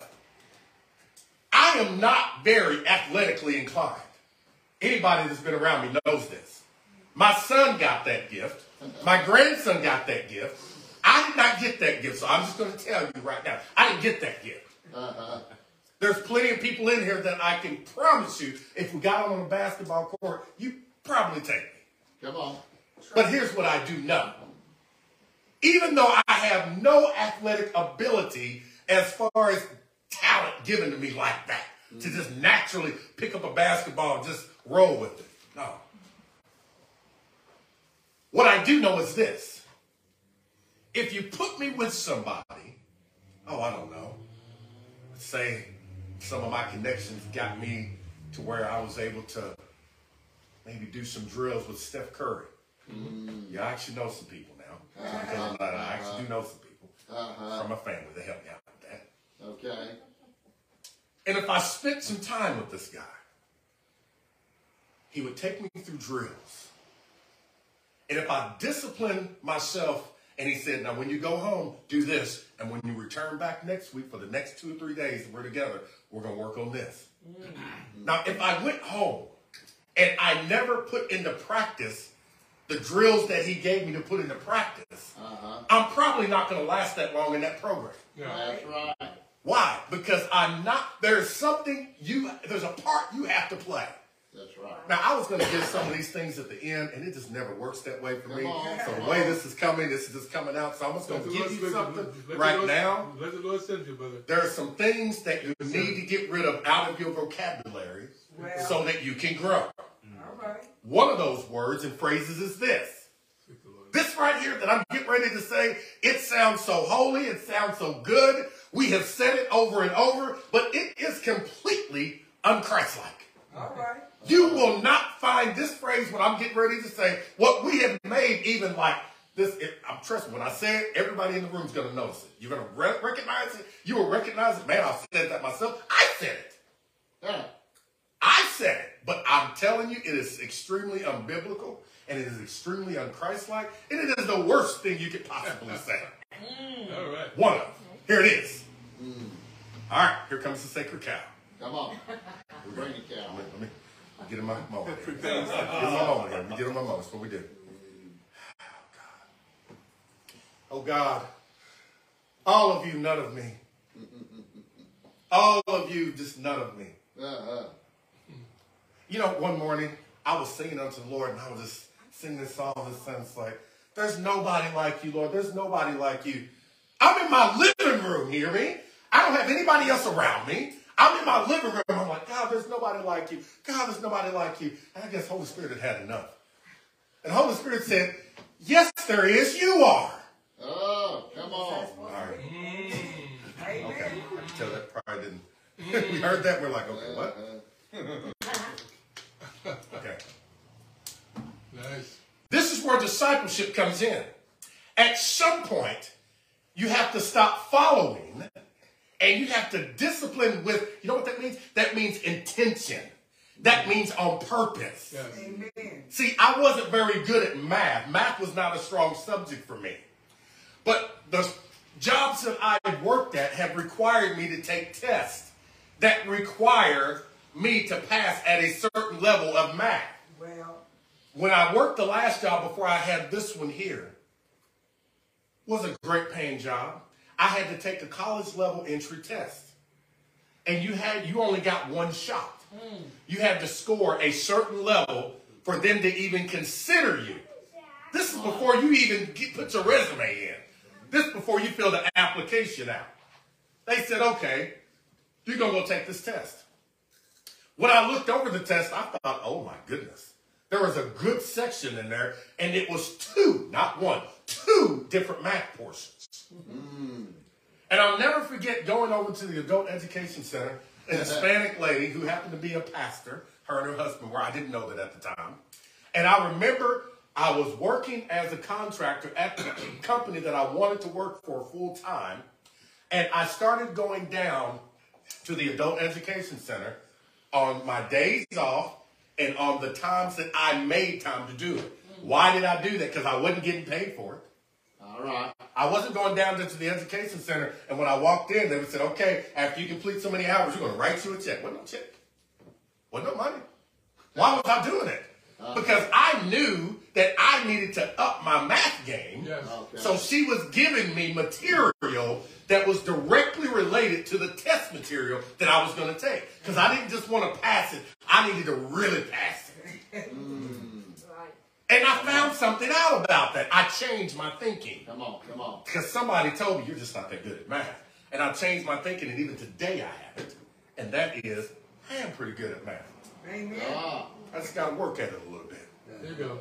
I am not very athletically inclined. Anybody that's been around me knows this. My son got that gift. My grandson got that gift. I did not get that gift, so I'm just going to tell you right now. I didn't get that gift. Uh-huh. There's plenty of people in here that I can promise you, if we got on a basketball court, you probably take me. Come on. But here's what I do know. Even though I have no athletic ability as far as talent given to me like that, to just naturally pick up a basketball and just roll with it. No. What I do know is this. If you put me with somebody, oh, I don't know, say some of my connections got me to where I was able to maybe do some drills with Steph Curry. Mm. Yeah, I actually know some people now. So I'm telling you that I actually do uh-huh. know some people Uh-huh. from my family that helped me out. Okay. And if I spent some time with this guy, he would take me through drills. And if I disciplined myself and he said, now when you go home, do this. And when you return back next week for the next two or three days that we're together, we're going to work on this. Now, if I went home and I never put into practice the drills that he gave me to put into practice, Uh-huh. I'm probably not going to last that long in that program. Yeah. That's right. Why? Because I'm not, there's something you, there's a part you have to play. That's right. Now, I was going to get some of these things at the end, and it just never works that way for me. On, So the way this is coming, this is just coming out. So I'm just going to the give you something right Lord- now. Let the Lord send you, brother. There are some things that you need to get rid of out of your vocabulary Well. so that you can grow. all right. One of those words and phrases is this Speak the Lord. this right here that I'm getting ready to say, it sounds so holy, it sounds so good. We have said it over and over, but it is completely unchristlike. All right. You will not find this phrase what I'm getting ready to say. What we have made even like this. It, I'm trust me when I say it, everybody in the room is going to notice it. You're going to re- recognize it. You will recognize it. Man, I said that myself. I said it. Yeah. I said it, but I'm telling you, it is extremely unbiblical and it is extremely unchristlike, and it is the worst thing you could possibly say. [laughs] Mm. All right. One of them. Here it is. All right, here comes the sacred cow. Come on. We [laughs] bring the cow. Let me, let me get in my moment. Here. Get in my moment here. We get in my moment. That's what we do. Oh God. All of you, none of me. All of you, just none of me. Uh-huh. You know, one morning I was singing unto the Lord and I was just singing this song this sense like, there's nobody like you, Lord. There's nobody like you. I'm in my living room, hear me? I don't have anybody else around me. I'm in my living room. I'm like, God, there's nobody like you. God, there's nobody like you. And I guess Holy Spirit had had enough. And Holy Spirit said, Yes, there is. You are. Oh, come on. All right. Amen. Okay. I can tell that probably didn't. [laughs] we heard that. We're like, okay, what? Uh-huh. Okay. Nice. This is where discipleship comes in. At some point, you have to stop following and you have to discipline with, you know what that means? That means intention. That means on purpose. Yes. Amen. See, I wasn't very good at math. Math was not a strong subject for me. But the jobs that I worked at have required me to take tests that require me to pass at a certain level of math. Well, When I worked the last job before I had this one here, was a great paying job. I had to take a college level entry test. And you had you only got one shot. Hmm. You had to score a certain level for them to even consider you. This is before you even get, put your resume in. This before you fill the application out. They said, okay, you're gonna go take this test. When I looked over the test, I thought, oh my goodness. There was a good section in there, and it was two, not one, two different math portions. Mm. And I'll never forget going over to the Adult Education Center, a [laughs] Hispanic lady who happened to be a pastor, her and her husband were, I didn't know that at the time. And I remember I was working as a contractor at the [coughs] company that I wanted to work for full time. And I started going down to the Adult Education Center on my days off and on the times that I made time to do it. Why did I do that? Because I wasn't getting paid for it. All right. I wasn't going down to the education center, and when I walked in, they would say, "Okay, after you complete so many hours, we're going to write you a check." Wasn't no check. Wasn't no money. Why was I doing it? Uh-huh. Because I knew that I needed to up my math game. Yes. Okay. So she was giving me material that was directly related to the test material that I was going to take. Because I didn't just want to pass it; I needed to really pass it. Mm. And I found something out about that. I changed my thinking Come on, come on. because somebody told me you're just not that good at math. And I changed my thinking, and even today I have it. And that is, I am pretty good at math. amen. Ah, I just got to work at it a little bit. There you go.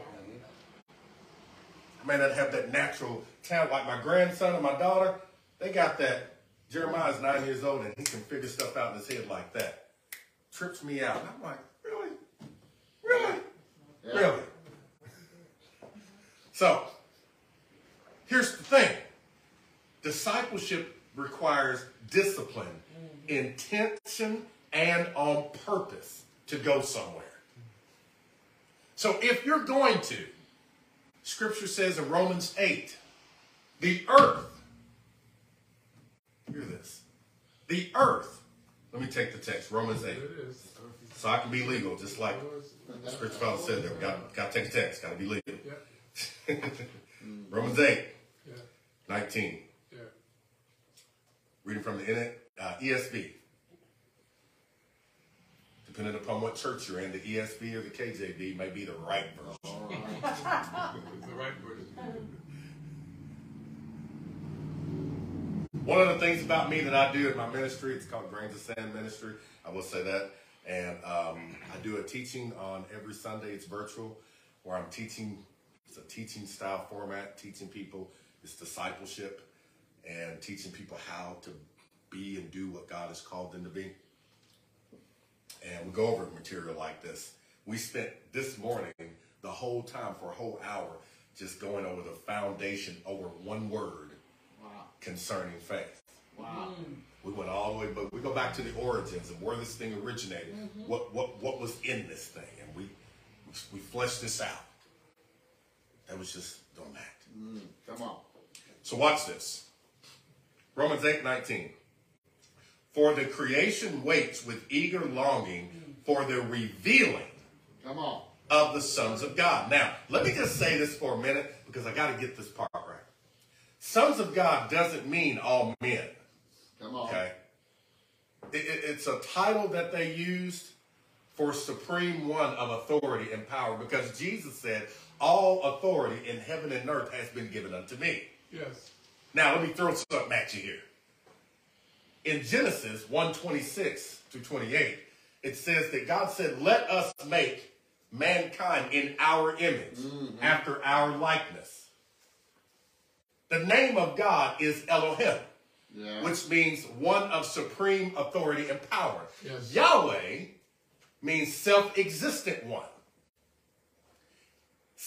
I may not have that natural talent like my grandson and my daughter. They got that. Jeremiah's nine years old, and he can figure stuff out in his head like that. Trips me out. And I'm like, really? Really? yeah. Really? So, here's the thing discipleship requires discipline, mm. intention, and on purpose to go somewhere. So, if you're going to, scripture says in Romans 8, the earth, hear this, the earth, let me take the text, Romans 8, it is. so I can be legal, just like Scripture Father said there. Got, got to take a text, got to be legal. Yeah. [laughs] Romans 8, Yeah. 19. Yeah. Reading from the uh, ESV. Depending upon what church you're in, the ESV or the KJV may be the right version. [laughs] The right word. One of the things about me that I do in my ministry, it's called Grains of Sand Ministry. I will say that. And um, I do a teaching on every Sunday. It's virtual, where I'm teaching It's a teaching style format, teaching people. It's discipleship and teaching people how to be and do what God has called them to be. And we go over material like this. We spent this morning the whole time for a whole hour just going over the foundation over one word concerning faith. Wow. We went all the way, but we go back to the origins of where this thing originated. Mm-hmm. What what what was in this thing, and we we fleshed this out. That was just doing that. Mm, come on. So watch this. Romans 8, 19. For the creation waits with eager longing for the revealing Come on. of the sons of God. Now, let me just say this for a minute because I got to get this part right. Sons of God doesn't mean all men. Come on. Okay. It, it- it's a title that they used for supreme one of authority and power because Jesus said, All authority in heaven and earth has been given unto me. Yes. Now, let me throw something at you here. In Genesis 126 to 28, it says that God said, Let us make mankind in our image, mm-hmm. after our likeness. The name of God is Elohim Yeah. which means one of supreme authority and power. Yes. Yahweh means self existent one.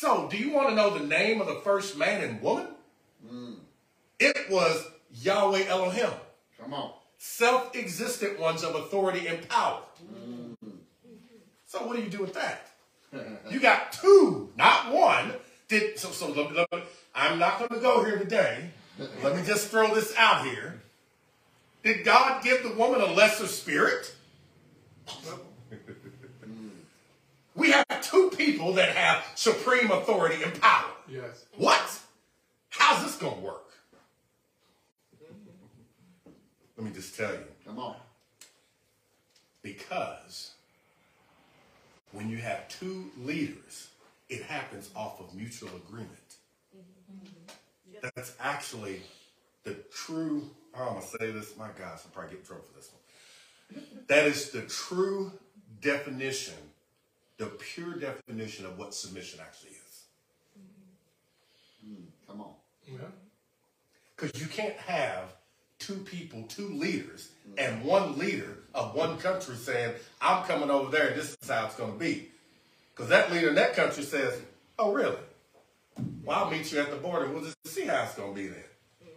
So, do you want to know the name of the first man and woman? Hmm. It was Yahweh Elohim, Come on. self existent ones of authority and power. Hmm. So, what do you do with that? [laughs] You got two, not one. Did so? So let me- let me- I'm not going to go here today. Let me just throw this out here. Did God give the woman a lesser spirit? We have two people that have supreme authority and power. Yes. What? How's this going to work? Let me just tell you. Come on. Because when you have two leaders, it happens off of mutual agreement. Mm-hmm. That's actually the true, oh, I'm going to say this, my gosh, I'll probably get in trouble for this one. That is the true definition, the pure definition of what submission actually is. Hmm, come on. Yeah. Because you can't have two people, two leaders, hmm. and one leader of one country saying, I'm coming over there and this is how it's going to be. Because that leader in that country says, Oh, really? Well, I'll meet you at the border. We'll just see how it's going to be then. Mm-hmm.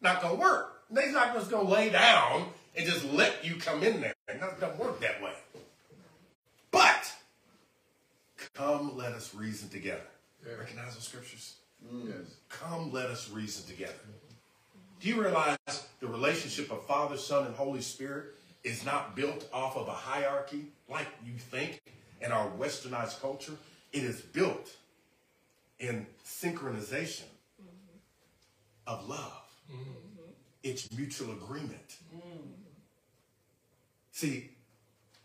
Not going to work. They're not just going to lay down and just let you come in there. It doesn't work that way. But come, let us reason together. Yeah. Recognize those scriptures? Mm. Yes. Come, let us reason together. Do you realize the relationship of Father, Son, and Holy Spirit is not built off of a hierarchy like you think in our westernized culture? It is built in synchronization of love. Mm-hmm. It's mutual agreement. See,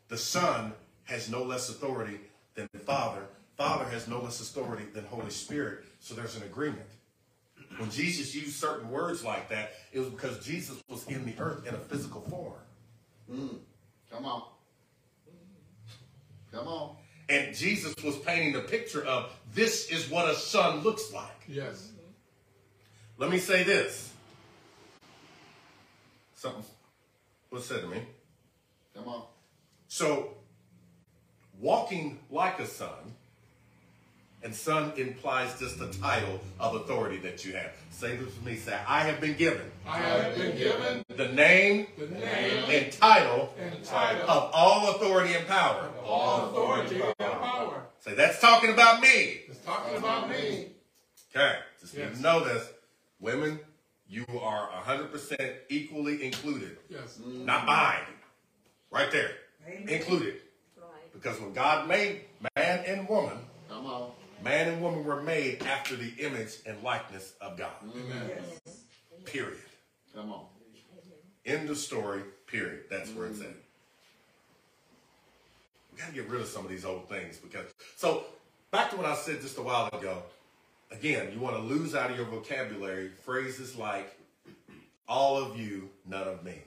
the Son has no less authority than the Father. Father has no less authority than Holy Spirit. So there's an agreement. When Jesus used certain words like that, it was because Jesus was in the earth in a physical form. Mm. Come on. Come on. And Jesus was painting the picture of this is what a son looks like. Yes. Let me say this. Something was said to me. Come on. So, walking like a son, and son implies just the title of authority that you have. Say this with me. Say, I have been given I have been given the name the name and title and title of all authority and power. all authority and power. Say, that's talking about me. It's talking about me. Okay, just need Yes. to know this. Women, you are 100% equally included. Yes. Not mine. Right there. Amen. Included. Because when God made man and woman, Come on. man and woman were made after the image and likeness of God. Amen. Yes. Period. Come on. End of story. Period. That's where it's mm-hmm. at. We gotta get rid of some of these old things because so back to what I said just a while ago. Again, you want to lose out of your vocabulary phrases like all of you, none of me.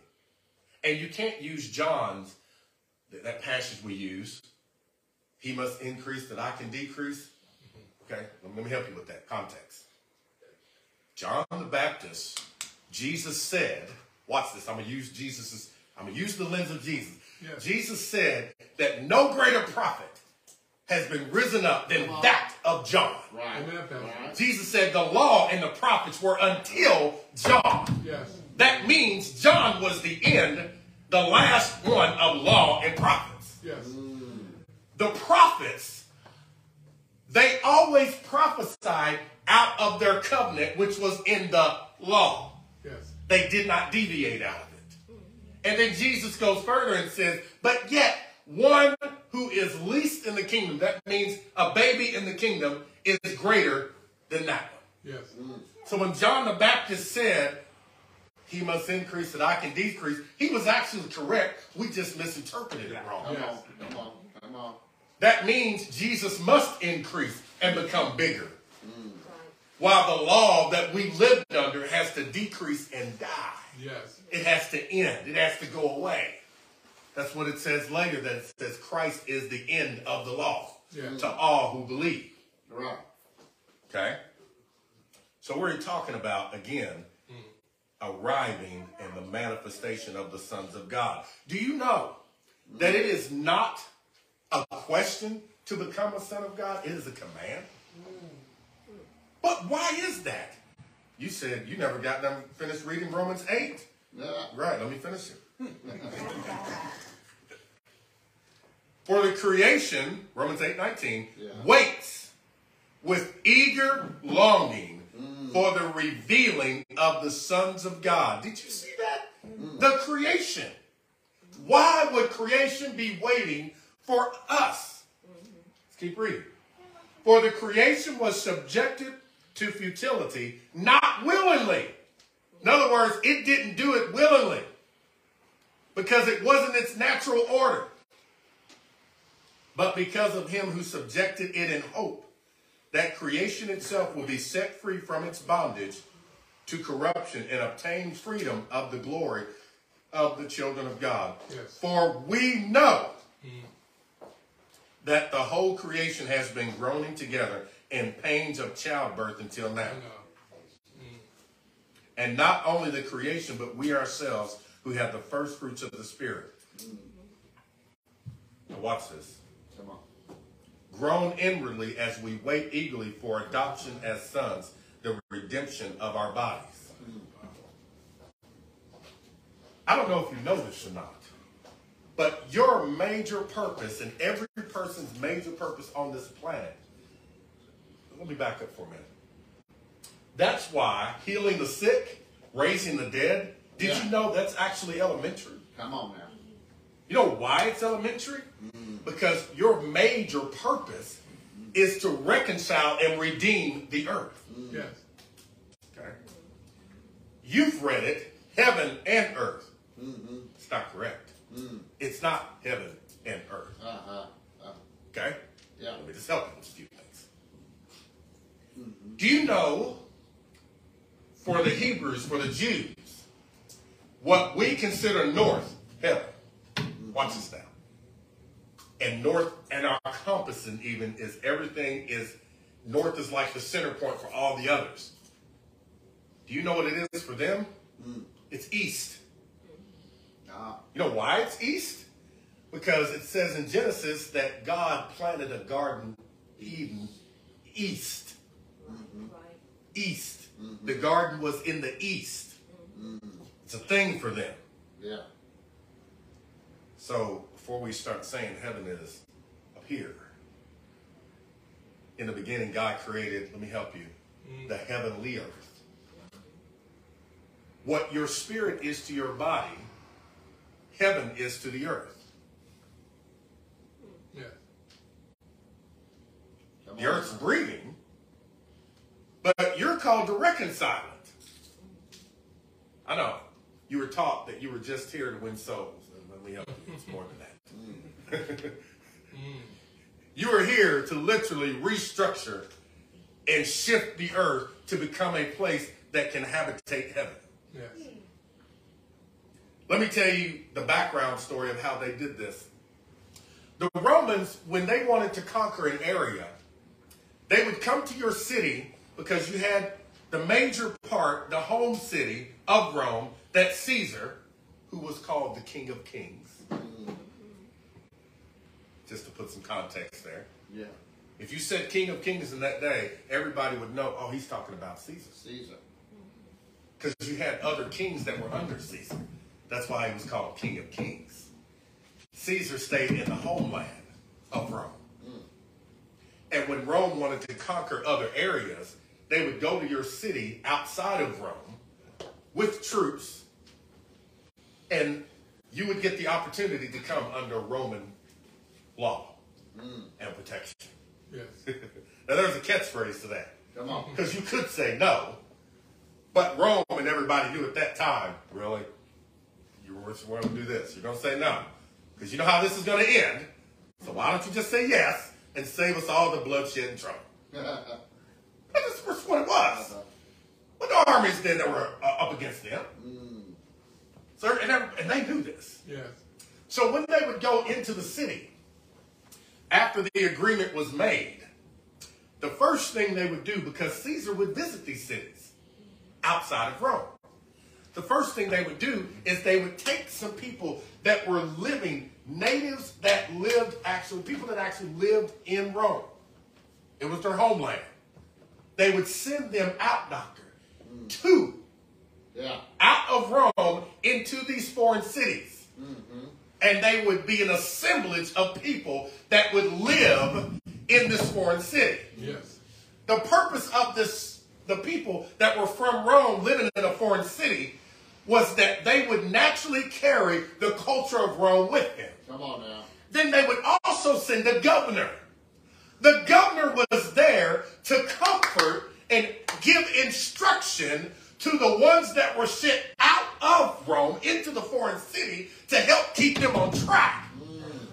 And you can't use John's that, that passage we use. He must increase that I can decrease. Okay, let me help you with that context. John the Baptist, Jesus said, watch this, I'm gonna use Jesus's, I'm gonna use the lens of Jesus. Yes. Jesus said that no greater prophet has been risen up than that of John. Right. Right. Jesus said the law and the prophets were until John. Yes. That means John was the end, the last one of law and prophets. Yes. The prophets, they always prophesied out of their covenant, which was in the law. Yes. They did not deviate out of it. And then Jesus goes further and says, but yet one who is least in the kingdom, that means a baby in the kingdom, is greater than that one. Yes. So when John the Baptist said, he must increase that I can decrease, he was actually correct. We just misinterpreted it wrong. Come Yes. on. Come on. Come on. That means Jesus must increase and become bigger. Mm. While the law that we lived under has to decrease and die. Yes. It has to end. It has to go away. That's what it says later that it says Christ is the end of the law Yeah. to all who believe. Right. Okay? So we're talking about, again, arriving in the manifestation of the sons of God. Do you know that it is not a question to become a son of God? It is a command. But why is that? You said you never got them finished reading Romans 8. Yeah. Right, let me finish it. For the creation, Romans 8 19, Yeah. waits with eager longing for the revealing of the sons of God. Did you see that? Mm. The creation. Why would creation be waiting for us? Let's keep reading. For the creation was subjected to futility, not willingly. In other words, it didn't do it willingly because it wasn't its natural order, but because of him who subjected it in hope that creation itself will be set free from its bondage to corruption and obtain freedom of the glory of the children of God. Yes. For we know mm. that the whole creation has been groaning together in pains of childbirth until now. I. Mm. And not only the creation, but we ourselves who have the first fruits of the Spirit. Now watch this. Grown inwardly as we wait eagerly for adoption as sons, the redemption of our bodies. I don't know if you know this or not, but your major purpose and every person's major purpose on this planet. Let me back up for a minute. That's why healing the sick, raising the dead, did Yeah. you know that's actually elementary? Come on now. You know why it's elementary? Mm-hmm. Because your major purpose is to reconcile and redeem the earth. Yes. Okay. You've read it, heaven and earth. It's not correct. It's not heaven and earth. Uh-huh. Uh, Okay? yeah. Let me just help you with a few things. Do you know, for the Hebrews, for the Jews, what we consider north, heaven? Watch this now. And north, and our compassing even is everything is, north is like the center point for all the others. Do you know what it is for them? Mm. It's east. Ah. You know why it's east? Because it says in Genesis that God planted a garden, Eden, east. Mm-hmm. East. Mm-hmm. The garden was in the east. Mm-hmm. It's a thing for them. Yeah. So before we start saying heaven is up here, in the beginning, God created, let me help you, mm. the heavenly earth. What your spirit is to your body, heaven is to the earth. Yeah. The earth's breathing, but you're called to reconcile it. I know. You were taught that you were just here to win souls. and Let me help you. It's more than that. [laughs] Mm. you are here to literally restructure and shift the earth to become a place that can habitate heaven. Yes. Hmm. Let me tell you the background story of how they did this. The Romans, when they wanted to conquer an area, They would come to your city because you had the major part, the home city of Rome, that Caesar, who was called the King of Kings. Just to put some context there. Yeah. If you said King of Kings in that day, everybody would know, oh, he's talking about Caesar. Caesar. Because you had other kings that were under Caesar. That's why he was called King of Kings. Caesar stayed in the homeland of Rome. Mm. And when Rome wanted to conquer other areas, they would go to your city outside of Rome with troops, and you would get the opportunity to come under Roman law hmm. and protection. Yes. [laughs] now, there's a catchphrase to that. Come on. Because you could say no, but Rome and everybody knew at that time, really, you were going to do this. You're going to say no. Because you know how this is going to end. So why don't you just say yes and save us all the bloodshed and trouble? [laughs] That's just what it was. Uh-huh. What the armies then that were uh, up against them? Hmm. So, and, they- and they knew this. Yes. So when they would go into the city, after the agreement was made, the first thing they would do, because Caesar would visit these cities outside of Rome, the first thing they would do is they would take some people that were living, natives that lived actually, people that actually lived in Rome. It was their homeland. They would send them out, doctor, to Yeah. out of Rome into these foreign cities. Mm-hmm. And they would be an assemblage of people that would live in this foreign city. Yes. The purpose of this, the people that were from Rome living in a foreign city, was that they would naturally carry the culture of Rome with them. Come on now. Then they would also send a governor. The governor was there to comfort and give instruction to the ones that were sent out of Rome into the foreign city to help keep them on track.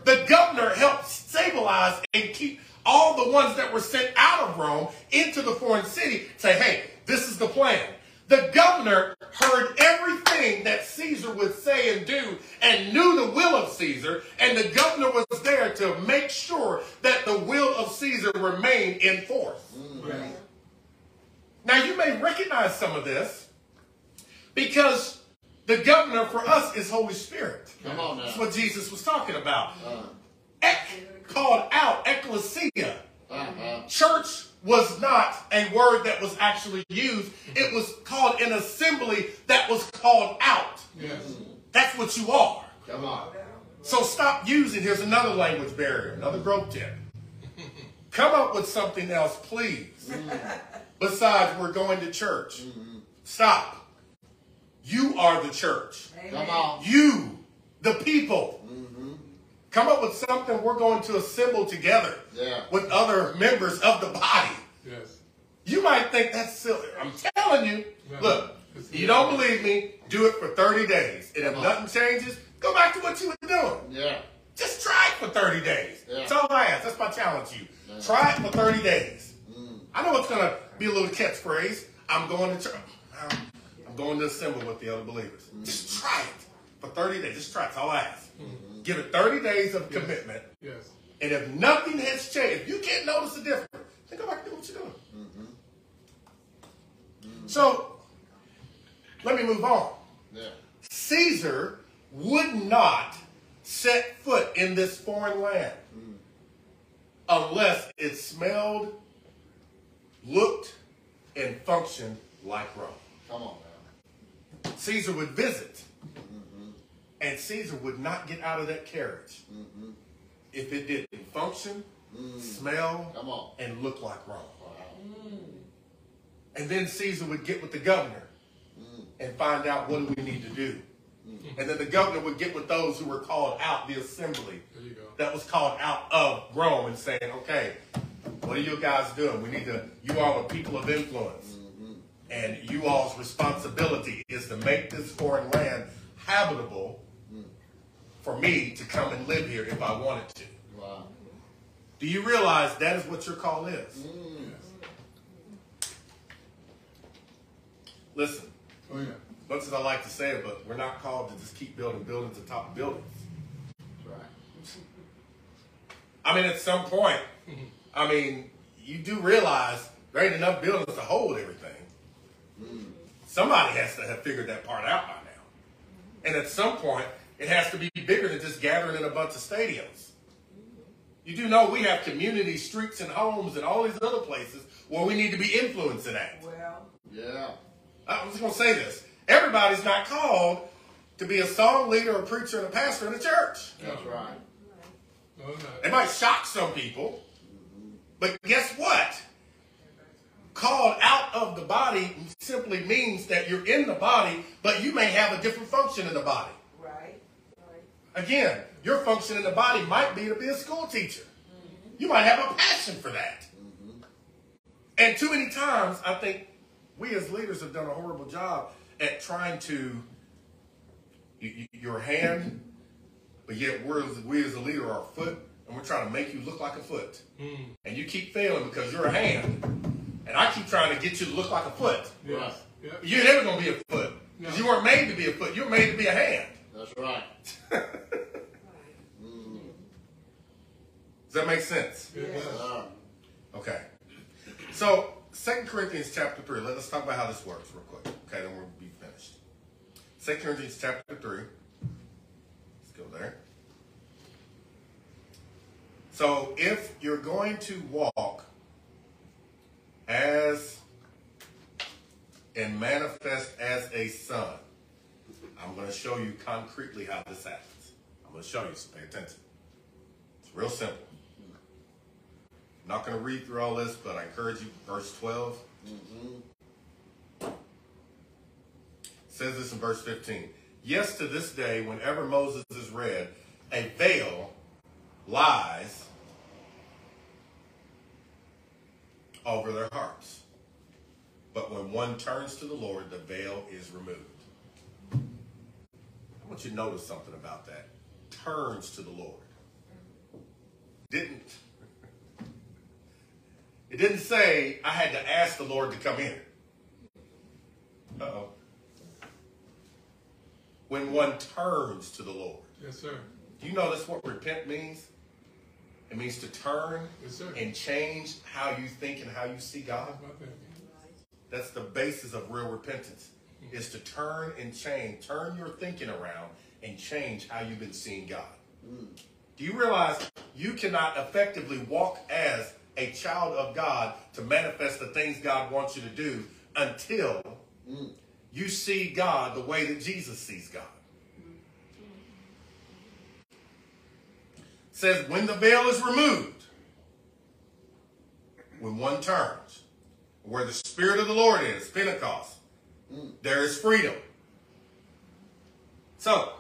The governor helped stabilize and keep all the ones that were sent out of Rome into the foreign city. Say, hey, this is the plan. The governor heard everything that Caesar would say and do and knew the will of Caesar, and the governor was there to make sure that the will of Caesar remained in force. Mm. Yes. Now, you may recognize some of this because the governor for us is Holy Spirit. Come on That's what Jesus was talking about. Uh, Ek, called out, ecclesia. uh-huh. Church was not a word that was actually used. It was called an assembly that was called out. Yes. That's what you are. Come on. So stop using, here's another language barrier, another growth tip. [laughs] Come up with something else, please. Besides, we're going to church. Mm-hmm. Stop. You are the church. Come on. You, the people. Mm-hmm. Come up with something we're going to assemble together Yeah. with other members of the body. Yes. You might think that's silly. I'm telling you. Yeah. Look, you don't believe me, do it for 30 days. And if nothing changes, go back to what you were doing. Yeah. Just try it for 30 days. Yeah. That's all I ask. That's my challenge to you. Try it for 30 days. Mm. I know it's going to be a little catchphrase. I'm going to church. I'm I'm going to assemble with the other believers. Mm-hmm. Just try it for 30 days. Just try it. That's all I ask. Mm-hmm. Give it 30 days of commitment. Yes. And if nothing has changed, if you can't notice the difference, then go back and do what you're doing. Mm-hmm. So, let me move on. Yeah. Caesar would not set foot in this foreign land unless it smelled, looked, and functioned like Rome. Come on now. Caesar would visit, and Caesar would not get out of that carriage if it didn't function, smell, Come on. and look like Rome. Wow. And then Caesar would get with the governor and find out what do we need to do. And then the governor would get with those who were called out, the assembly There you go. that was called out of Rome and saying, okay, what are you guys doing? We need to, you all are people of influence. Mm-hmm. And you all's responsibility is to make this foreign land habitable mm. for me to come and live here if I wanted to. Wow. Do you realize that is what your call is? Mm. Listen, Oh yeah. much as I like to say it, but we're not called to just keep building buildings atop buildings. That's right. I mean, at some point, [laughs] I mean, you do realize there ain't enough buildings to hold everything. Somebody has to have figured that part out by now. And at some point, it has to be bigger than just gathering in a bunch of stadiums. You do know we have community streets and homes and all these other places where we need to be influencing at. Well, Yeah. I was just going to say this. Everybody's not called to be a song leader, a preacher, and a pastor in a church. That's right. No, not. It might shock some people, but guess what? Called out of the body simply means that you're in the body, but you may have a different function in the body. right. Again, your function in the body might be to be a school teacher. You might have a passion for that. Mm-hmm. And too many times, I think we as leaders have done a horrible job at trying to, you, you, your hand, but yet we're, we as a leader are foot, and we're trying to make you look like a foot. And you keep failing because you're a hand, and I keep trying to get you to look like a foot. Yes. Yep. You're never going to be a foot because you weren't made to be a foot. You were made to be a hand. That's right. [laughs] Does that make sense? It does. Uh, Okay. So, Second Corinthians chapter 3. Let, us talk about how this works real quick. Okay, then we'll be finished. Second Corinthians chapter 3. Let's go there. So, if you're going to walk as and manifest as a son, I'm going to show you concretely how this happens. I'm going to show you, so pay attention. It's real simple. I'm not going to read through all this, but I encourage you. Verse 12 says this in verse 15. Yes, to this day, whenever Moses is read, a veil lies over their hearts. But when one turns to the Lord, the veil is removed. I want you to notice something about that. Turns to the Lord. Didn't it didn't say I had to ask the Lord to come in. Uh oh. When one turns to the Lord. Yes, sir. Do you know that's what repent means? It means to turn Yes, and change how you think and how you see God. How about that? That's the basis of real repentance. Is to turn and change, turn your thinking around and change how you've been seeing God. Do you realize you cannot effectively walk as a child of God to manifest the things God wants you to do until you see God the way that Jesus sees God? Says when the veil is removed, when one turns, where the Spirit of the Lord is, Pentecost, there is freedom. So,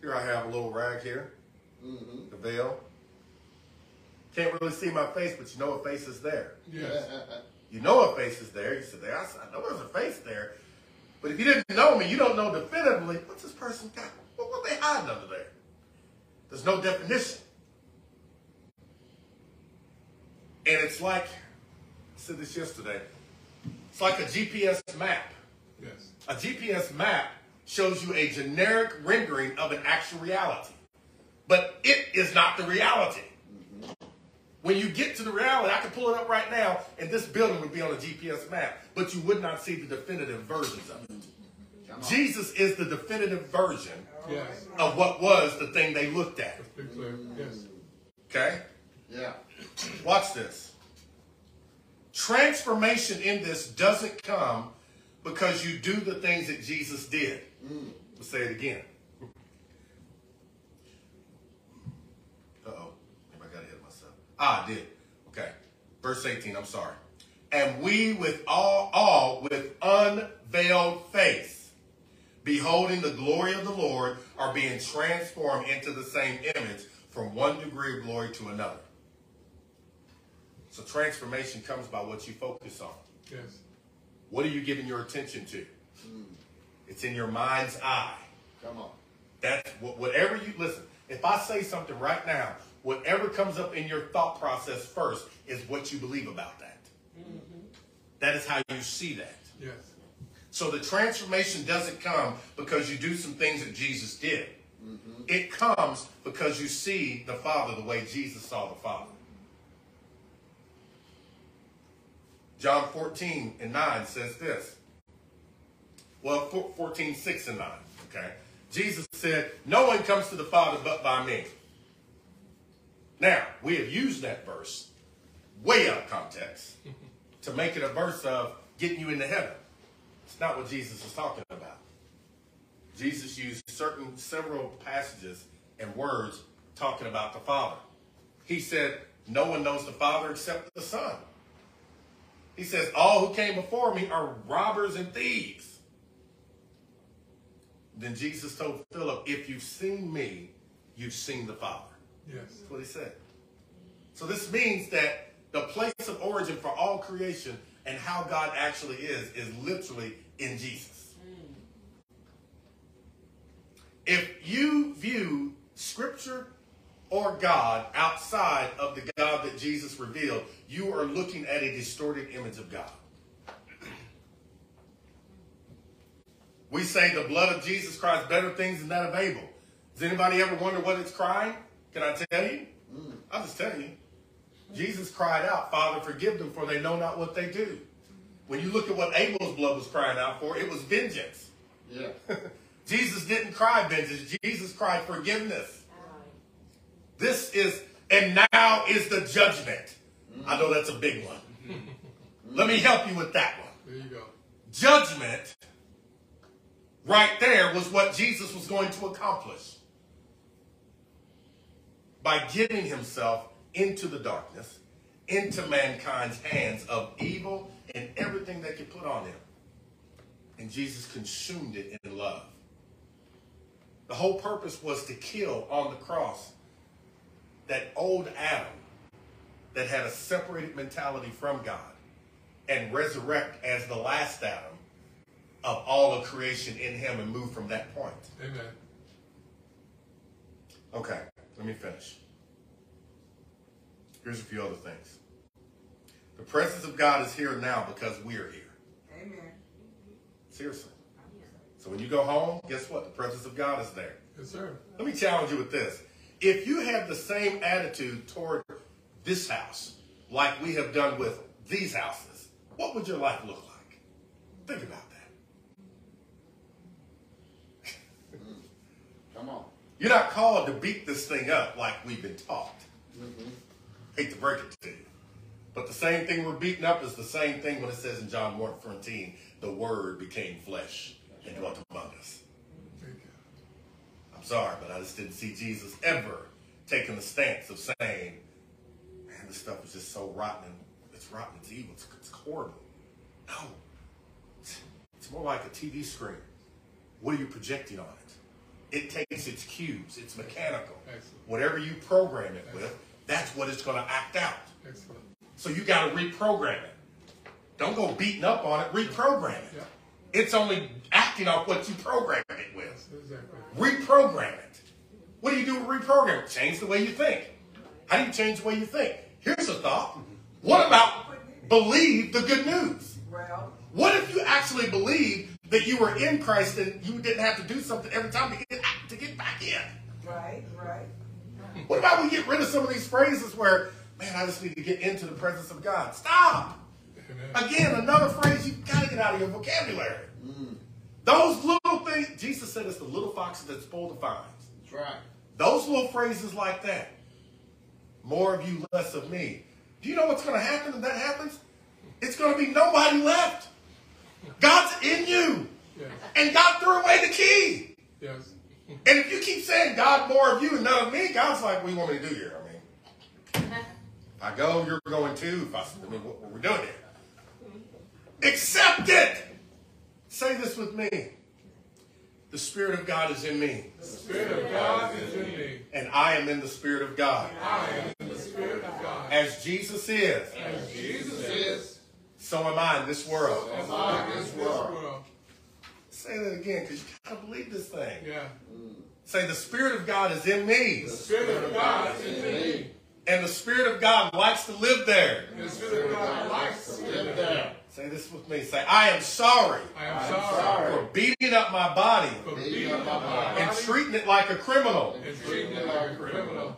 here I have a little rag here, mm-hmm. the veil. Can't really see my face, but you know a face is there. Yes. [laughs] You know a face is there. You said, there. I said, I know there's a face there. But if you didn't know me, you don't know definitively what's this person got. What, what they hiding under there? There's no definition. And it's like, I said this yesterday, it's like a GPS map. Yes. A GPS map shows you a generic rendering of an actual reality. But it is not the reality. When you get to the reality, I can pull it up right now, and this building would be on a GPS map, but you would not see the definitive versions of it. Jesus is the definitive version Yes. of what was the thing they looked at. Let's be clear. Yes. Okay? Yeah. [clears throat] Watch this. Transformation in this doesn't come because you do the things that Jesus did. Let's say it again. Uh oh. I got ahead of myself. Ah, I did. Okay. Verse 18, I'm sorry. And we with all, all with unveiled face, beholding the glory of the Lord, are being transformed into the same image from one degree of glory to another. So transformation comes by what you focus on. Yes. What are you giving your attention to? It's in your mind's eye. Come on. That's what, whatever you listen. If I say something right now, whatever comes up in your thought process first is what you believe about that. Mm-hmm. That is how you see that. Yes. So the transformation doesn't come because you do some things that Jesus did. Mm-hmm. It comes because you see the Father the way Jesus saw the Father. John 14 and 9 says this. Well, 14, 6 and 9. Okay. Jesus said, No one comes to the Father but by me. Now, we have used that verse way out of context [laughs] to make it a verse of getting you into heaven. It's not what Jesus is talking about. Jesus used certain several passages and words talking about the Father. He said, No one knows the Father except the Son. He says, All who came before me are robbers and thieves. Then Jesus told Philip, If you've seen me, you've seen the Father. Yes. That's what he said. So this means that the place of origin for all creation and how God actually is, is literally in Jesus. Mm. If you view Scripture or God outside of the God that Jesus revealed, you are looking at a distorted image of God. [clears throat] We say the blood of Jesus cries better things than that of Abel. Does anybody ever wonder what it's crying? Can I tell you? Mm. I'll just tell you. Jesus cried out, Father, forgive them, for they know not what they do. When you look at what Abel's blood was crying out for, it was vengeance. Yeah. [laughs] Jesus didn't cry vengeance. Jesus cried forgiveness. This is, and now is the judgment. I know that's a big one. Let me help you with that one. There you go. Judgment, right there, was what Jesus was going to accomplish. By getting himself into the darkness, into mankind's hands of evil and everything they could put on him. And Jesus consumed it in love. The whole purpose was to kill on the cross that old Adam that had a separated mentality from God and resurrect as the last Adam of all of creation in him and move from that point. Amen. Okay, let me finish. Here's a few other things. The presence of God is here now because we're here. Amen. Seriously. So when you go home, guess what? The presence of God is there. Yes, sir. Let me challenge you with this. If you have the same attitude toward this house like we have done with these houses, what would your life look like? Think about that. [laughs] Come on. You're not called to beat this thing up like we've been taught. Mm-hmm. Hate to break it to you. But the same thing we're beating up is the same thing when it says in John 1 14, the word became flesh and dwelt among us. I'm sorry, but I just didn't see Jesus ever taking the stance of saying, man, this stuff is just so rotten and it's rotten, it's evil, it's, it's horrible. No. It's, more like a TV screen. What are you projecting on it? It takes its cues, it's mechanical. Excellent. Whatever you program it with, that's what it's going to act out. Excellent. So you got to reprogram it. Don't go beating up on it, reprogram it. Yeah. It's only acting off what you programmed it with. Exactly. Reprogram it. What do you do with reprogram it? Change the way you think. How do you change the way you think? Here's a thought. What about believe the good news? Well, What if you actually believe that you were in Christ and you didn't have to do something every time to get, to get back in? right, right. What about we get rid of some of these phrases where, man, I just need to get into the presence of God? Stop. Again, another phrase you've got to get out of your vocabulary. Mm. Those little things, Jesus said it's the little foxes that spoil the vines. That's right. Those little phrases like that. More of you, less of me. Do you know what's going to happen if that happens? It's going to be nobody left. God's in you. Yes. And God threw away the key. Yes. And if you keep saying, God, more of you and none of me, God's like, what do you want me to do here? I mean, if I go, you're going too. If I, I mean, what, what we're doing here. Accept it. Say this with me. The Spirit of God is in me, The Spirit of God is in me. and I am in the Spirit of God. I am in the Spirit of God. As Jesus is, As Jesus is, so am I in this world. as I in this world. Say that again, because you gotta believe this thing. Yeah. Say the Spirit of God is in me, The Spirit of God is in me. and the Spirit of God likes to live there. The Spirit of God likes to live there. Say this with me. Say, I am sorry I am sorry for beating up my body for beating up my and treating it like a criminal. and treating it like a criminal.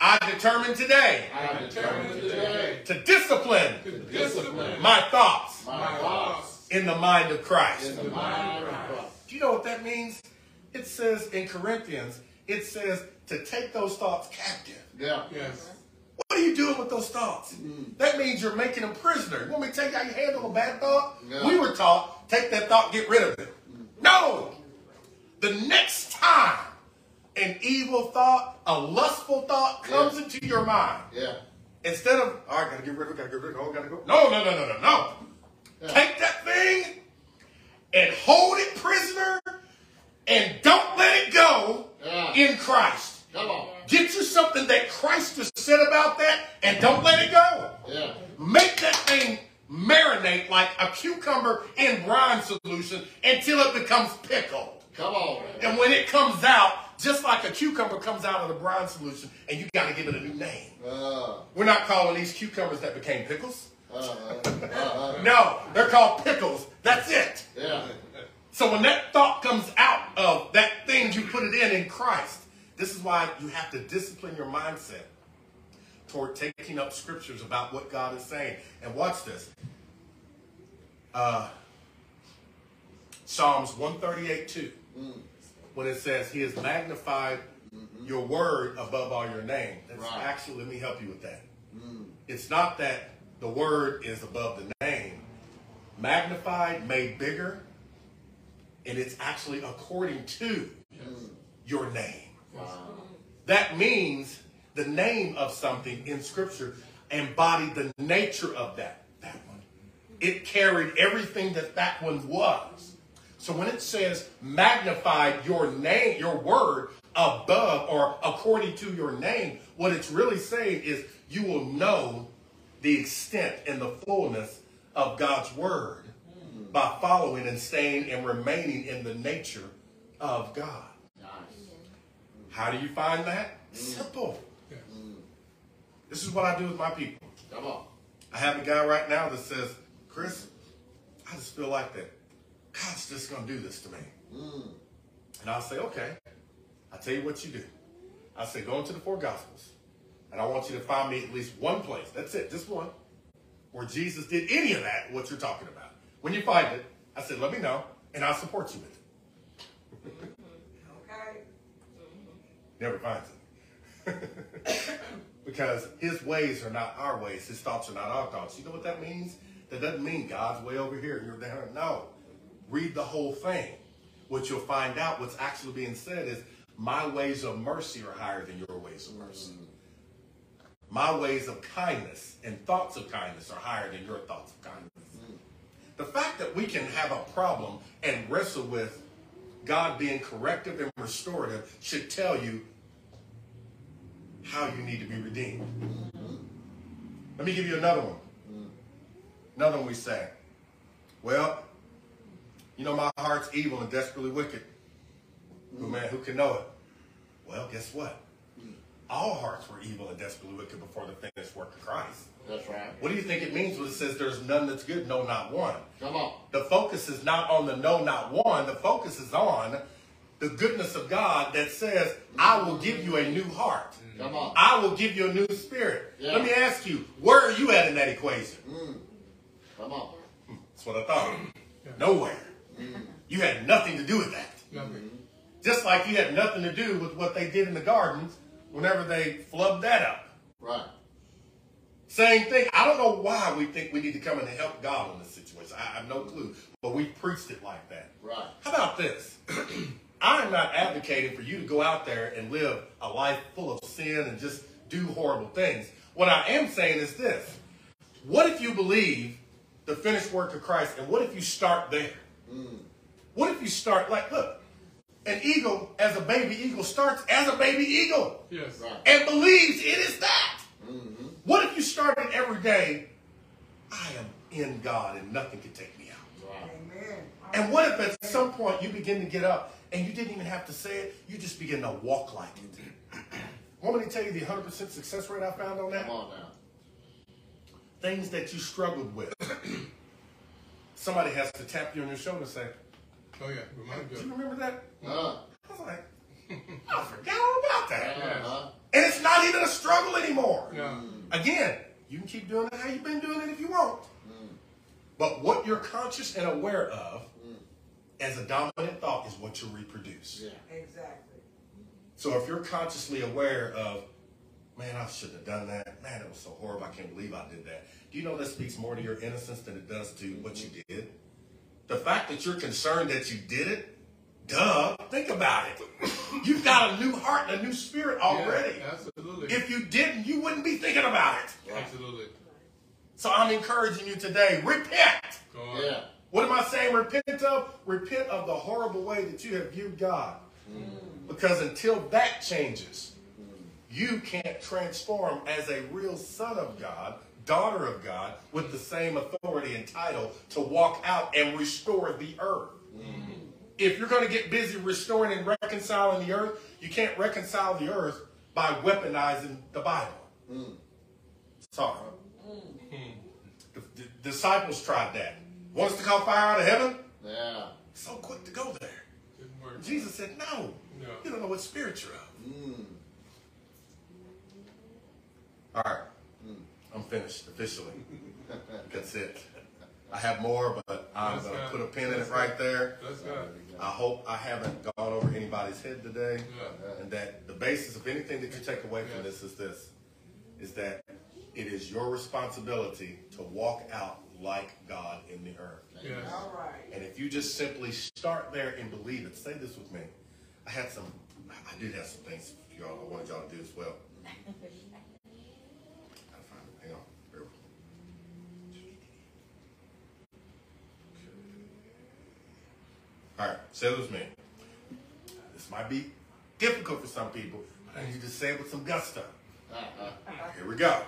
I determine today I determine today to discipline to discipline my thoughts my thoughts in the mind of Christ. in the mind of Christ. Do you know what that means? It says in Corinthians, it says to take those thoughts captive. Yeah. Yes. What are you doing with those thoughts? Mm-hmm. That means you're making them prisoner. You want me to tell you how you handle a bad thought? Yeah. We were taught, take that thought, get rid of it. Mm-hmm. No! The next time an evil thought, a lustful thought comes Yeah. into your mind, Yeah. instead of, all right, gotta get rid of it, gotta get rid of it, oh, gotta go. No, no, no, no, no, no. Yeah. Take that thing and hold it prisoner and don't let it go Yeah. in Christ. Come on. Get you something that Christ has said about that and don't let it go. Yeah. Make that thing marinate like a cucumber in brine solution until it becomes pickled. Come on. And when it comes out, just like a cucumber comes out of the brine solution, and you got to give it a new name. Uh, We're not calling these cucumbers that became pickles. uh, uh, uh, No, they're called pickles. That's it. yeah. So when that thought comes out of that thing you put it in in Christ, this is why you have to discipline your mindset toward taking up scriptures about what God is saying. And watch this. Uh, Psalms 138 2. Mm. When it says, He has magnified mm-hmm. your word above all your name. That's Right. actually, let me help you with that. Mm. It's not that the word is above the name. Magnified, made bigger, and it's actually according to mm. your name. That means the name of something in Scripture embodied the nature of that, that one. It carried everything that that one was. So when it says magnified your name, your word above or according to your name, what it's really saying is you will know the extent and the fullness of God's word by following and staying and remaining in the nature of God. Nice. How do you find that? Mm. Simple. Yes. Mm. This is what I do with my people. Come on. I have a guy right now that says, Chris, I just feel like that God's just going to do this to me. Mm. And I'll say, okay. I'll tell you what you do. I say, go into the four Gospels. And I want you to find me at least one place. That's it, just one. Where Jesus did any of that, what you're talking about. When you find it, I said, let me know, and I'll support you with it. Never finds it. [coughs] because his ways are not our ways. His thoughts are not our thoughts. You know what that means? That doesn't mean God's way over here and you're down. No. Read the whole thing. What you'll find out, what's actually being said is, my ways of mercy are higher than your ways of mercy. My ways of kindness and thoughts of kindness are higher than your thoughts of kindness. The fact that we can have a problem and wrestle with God being corrective and restorative should tell you how you need to be redeemed. Let me give you another one. Another one we say. Well, you know my heart's evil and desperately wicked. Who man, who can know it? Well, guess what? All hearts were evil and desperately wicked before the finished work of Christ. That's right. What do you think it means when it says there's none that's good, no, not one? Come on. The focus is not on the no, not one. The focus is on the goodness of God that says, I will give you a new heart. Come on. I will give you a new spirit. Yeah. Let me ask you, where are you at in that equation? Mm. Come on. That's what I thought. Nowhere. You had nothing to do with that. Nothing. Just like you had nothing to do with what they did in the gardens whenever they flubbed that up. Right. Same thing. I don't know why we think we need to come in and help God in this situation. I have no clue. But we preached it like that. Right. How about this? [clears throat] I'm not advocating for you to go out there and live a life full of sin and just do horrible things. What I am saying is this. What if you believe the finished work of Christ and what if you start there? Mm. What if you start like, look, an eagle as a baby eagle starts as a baby eagle Yes. Right. and believes it is that. Mm-hmm. What if you started every day, I am in God and nothing can take me out? Right. Amen. And what if at some point you begin to get up and you didn't even have to say it, you just begin to walk like it? Want me to tell you the 100% success rate I found on that? Come on now. Things that you struggled with. Somebody has to tap you on your shoulder and say, Oh yeah. Remind Do you. you remember that? Uh, I was like, I forgot all about that. uh, And it's not even a struggle anymore. Yeah. Again, you can keep doing it how you've been doing it if you want. But what you're conscious and aware of as a dominant thought is what you reproduce. Yeah. Exactly. So if you're consciously aware of, man, I shouldn't have done that. Man, it was so horrible. I can't believe I did that. Do you know that speaks more to your innocence than it does to what you mm-hmm. did? The fact that you're concerned that you did it, duh, think about it. [coughs] You've got a new heart and a new spirit already. Yeah, absolutely. If you didn't, you wouldn't be thinking about it. absolutely. So I'm encouraging you today, repent. Yeah. What am I saying repent of? Repent of the horrible way that you have viewed God. Mm. Because until that changes, you can't transform as a real son of God, daughter of God, with the same authority and title to walk out and restore the earth. Mm. If you're going to get busy restoring and reconciling the earth, you can't reconcile the earth by weaponizing the Bible. Mm. Sorry. The, the disciples tried that. Want us to call fire out of heaven? Yeah. So quick to go there. Didn't work. Jesus said, No. No. You don't know what spirit you're of. All right. Mm. I'm finished officially. [laughs] That's it. I have more, but I'm going to put a pin in it right there. That's good. I hope I haven't gone over anybody's head today. Yeah. And that the basis of anything that you take away from Yes. this is this is that it is your responsibility to walk out like God in the earth. Yes. All right. And if you just simply start there and believe it, say this with me. I had some, I did have some things for y'all. I wanted y'all to do as well. Gotta find it. Hang on. Bear with me. All right, say this with me. This might be difficult for some people, but I need you to say it with some gusto. Uh-huh. Here we go.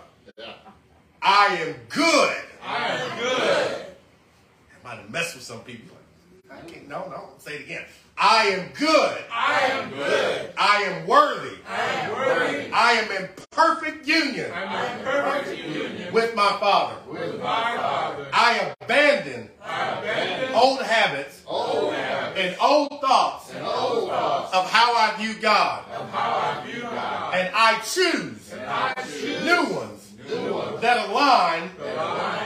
I am good. I am good. I might have messed with some people. I can't, no, no, say it again. I am good. I am good. I am worthy. I am worthy. I am in perfect union I'm in perfect union with my Father. with my Father. I abandon I abandon old habits Oh, and old thoughts old thoughts of how I view God. of how I view God. And I choose I choose new ones that align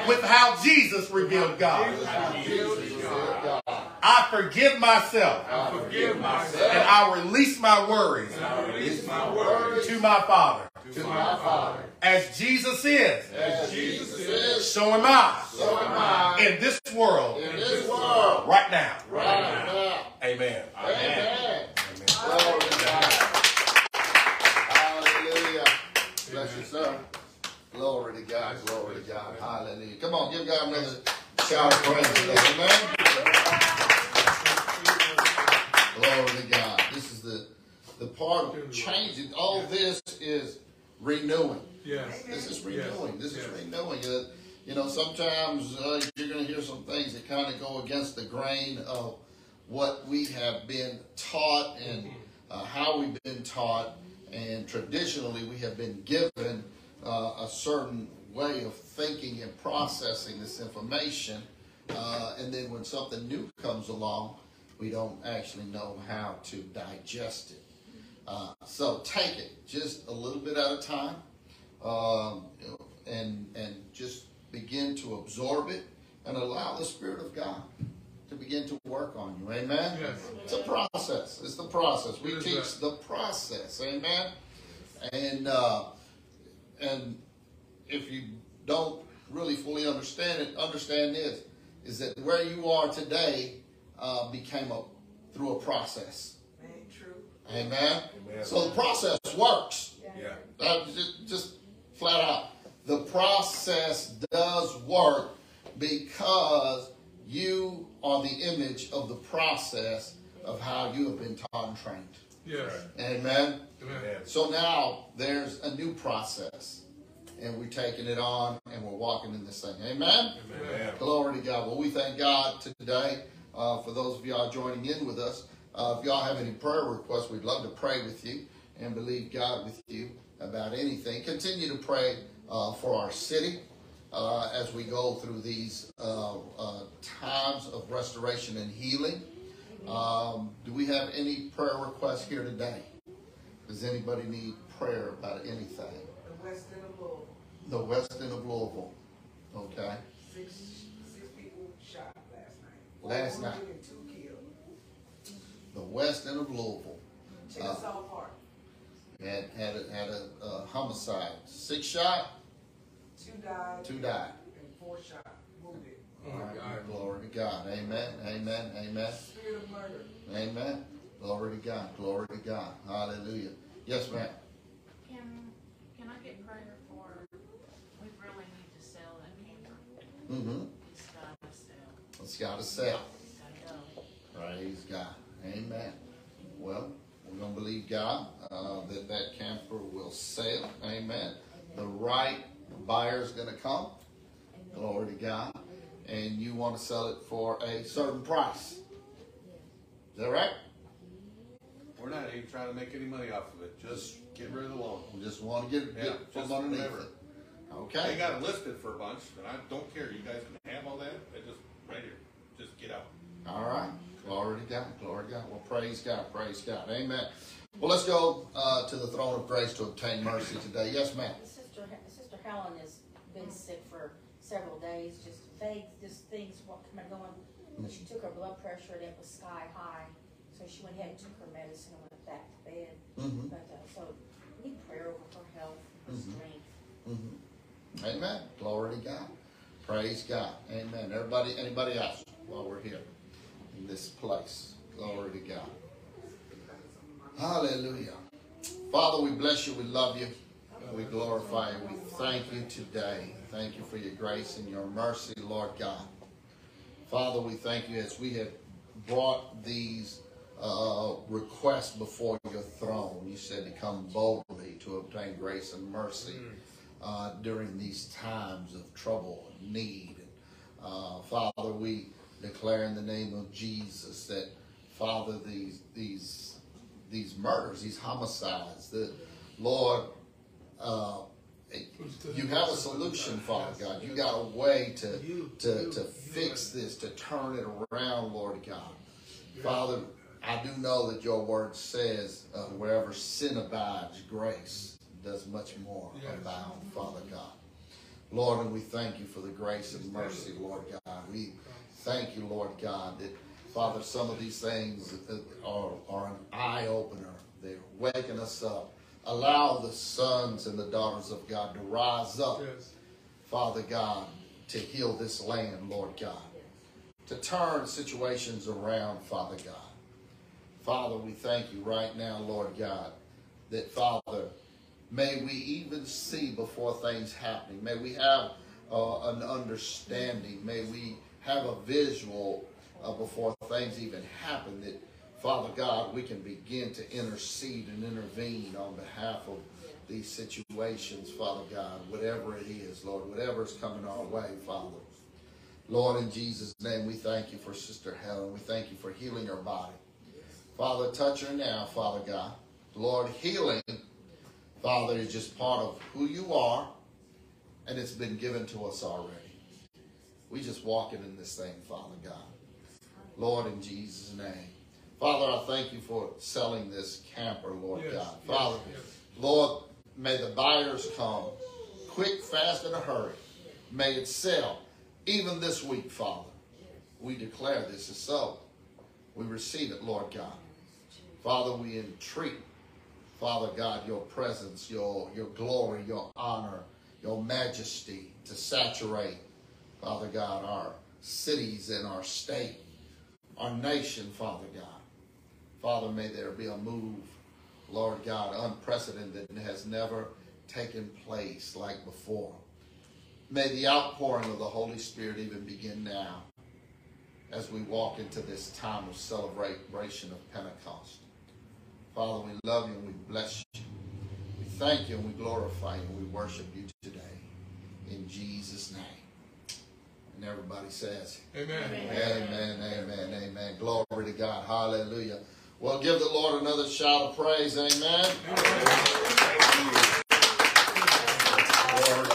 with how Jesus revealed God. I forgive myself I forgive myself. and I release my worries release my words to my Father. to my Father. As Jesus is, As Jesus is, so am I so am I in this world in this world right now. right now. Amen. Amen. Amen. Glory to God. Hallelujah. Bless you, sir. Glory to God. Glory to God. Hallelujah. Come on, give God another shout of praise. today. Amen. Glory to God. This is the the part of changing. All this is renewing. yes. This is renewing. This is renewing. Uh, you know, sometimes uh, you're going to hear some things that kind of go against the grain of what we have been taught and uh, how we've been taught. And traditionally, we have been given uh, a certain way of thinking and processing this information. Uh, and then when something new comes along, we don't actually know how to digest it. Uh, so take it just a little bit at a time um, and and just begin to absorb it and allow the Spirit of God to begin to work on you. Amen. Yes. It's a process. It's the process. We teach the process. Amen. And uh, and if you don't really fully understand it, understand this is that where you are today uh, became a through a process. Ain't true. Amen. Amen. So the process works. Yeah. Uh, just, just flat out. The process does work because you are the image of the process of how you have been taught and trained. Yes. Amen. Amen. So now there's a new process, and we're taking it on and we're walking in this thing. Amen. Amen. Glory to God. Well, we thank God today uh, for those of y'all joining in with us. Uh, if y'all have any prayer requests, we'd love to pray with you and believe God with you about anything. Continue to pray uh, for our city uh, as we go through these uh, uh, times of restoration and healing. Um, do we have any prayer requests here today? Does anybody need prayer about anything. The west end of Louisville, The west end of Louisville. Okay. six, six people shot last night. Last night. two killed. The west end of Louisville Chickasaw Park, had had a, had a uh, homicide. Six shot, two died. two died. And four shot, right, God. Glory to God. Amen. Amen. Amen. Spirit. Amen. Glory to God. Glory to God. Hallelujah. Yes, ma'am. Can, can I get prayer for, we really need to sell that camper. Mm-hmm. It's gotta sell. It's got to sell. It's gotta. Praise God. Amen. Well, we're going to believe God uh, that that camper will sell. Amen. The right buyer is going to come. Glory to God. And you want to sell it for a certain price. Is that right? We're not even trying to make any money off of it, just get rid of the loan. We just want to get, Yeah, get from just underneath whatever. it. They Okay. got it listed for a bunch, and I don't care, you guys can have all that, I just, right here, just get out. All right. Glory to God. Glory to God. Well, praise God. Praise God. Amen. Well, let's go uh, to the throne of grace to obtain mercy today. Yes, ma'am. Sister, Sister Helen has been sick for several days, just vague, just things what come and going. But she took her blood pressure and it was sky high, so she went ahead and took her medicine and went back to bed. Mhm. But, uh, so, we need prayer over her health, her Mhm. strength. Mm-hmm. Amen. Glory to God. Praise God. Amen. Everybody, anybody else while we're here in this place? Glory to God. Hallelujah. Father, we bless you. We love you. We glorify you. We thank you today. Thank you for your grace and your mercy, Lord God. Father, we thank you as we have brought these uh, requests before your throne. You said to come boldly to obtain grace and mercy uh, during these times of trouble and need. Uh, Father, we declare in the name of Jesus that, Father, these these these murders, these homicides, that Lord, uh, you have a solution, Father God. You got a way to to to fix this, to turn it around, Lord God. Father, I do know that your word says, uh, wherever sin abides, grace does much more abound, Father God. Lord, and we thank you for the grace and mercy, Lord God. We thank you, Lord God, that, Father, some of these things uh, are, are an eye opener. They're waking us up. Allow the sons and the daughters of God to rise up, Yes. Father God, to heal this land, Lord God. To turn situations around, Father God. Father, we thank you right now, Lord God, that Father, may we even see before things happening. May we have uh, an understanding. May we have a visual uh, before things even happen that, Father God, we can begin to intercede and intervene on behalf of these situations, Father God, whatever it is, Lord, whatever is coming our way, Father. Lord, in Jesus' name, we thank you for Sister Helen. We thank you for healing her body. Father, touch her now, Father God. Lord, healing, Father, is just part of who you are, and it's been given to us already. We just walking in this thing, Father God. Lord, in Jesus' name. Father, I thank you for selling this camper, Lord Yes, God. yes, Father, yes. Lord, may the buyers come quick, fast, in a hurry. May it sell even this week, Father. We declare this is so. We receive it, Lord God. Father, we entreat, Father God, your presence, your, your glory, your honor, your majesty to saturate, Father God, our cities and our state, our nation, Father God. Father, may there be a move, Lord God, unprecedented and has never taken place like before. May the outpouring of the Holy Spirit even begin now as we walk into this time of celebration of Pentecost. Father, we love you and we bless you. We thank you and we glorify you and we worship you today. In Jesus' name. And everybody says, Amen. Amen, amen, amen. Glory to God. Hallelujah. Well, give the Lord another shout of praise. Amen. To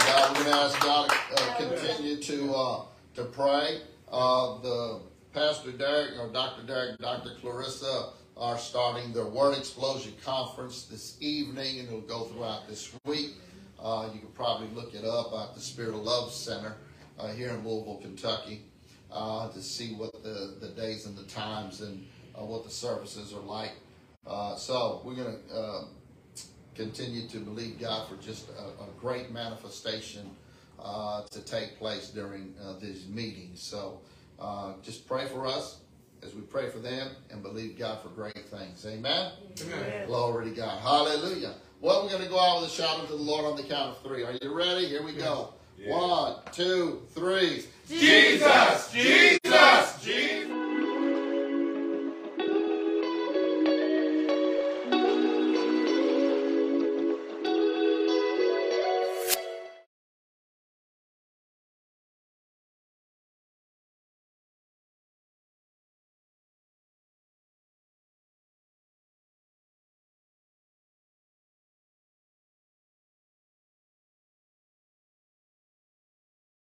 God. To ask God to uh, continue to uh, to pray. Uh, the Pastor Derek or Dr. Derek, Dr. Clarissa are starting their Word Explosion Conference this evening, and it'll go throughout this week. Uh, you can probably look it up at the Spirit of Love Center uh, here in Louisville, Kentucky, uh, to see what the, the days and the times and uh, what the services are like. Uh, so we're going to uh, continue to believe God for just a, a great manifestation uh, to take place during uh, these meetings. So uh, just pray for us as we pray for them and believe God for great things. Amen. Amen. Glory to God. Hallelujah. Well, we're going to go out with a shout unto the Lord on the count of three. Are you ready? Here we go. One, two, three. Jesus, Jesus, Jesus.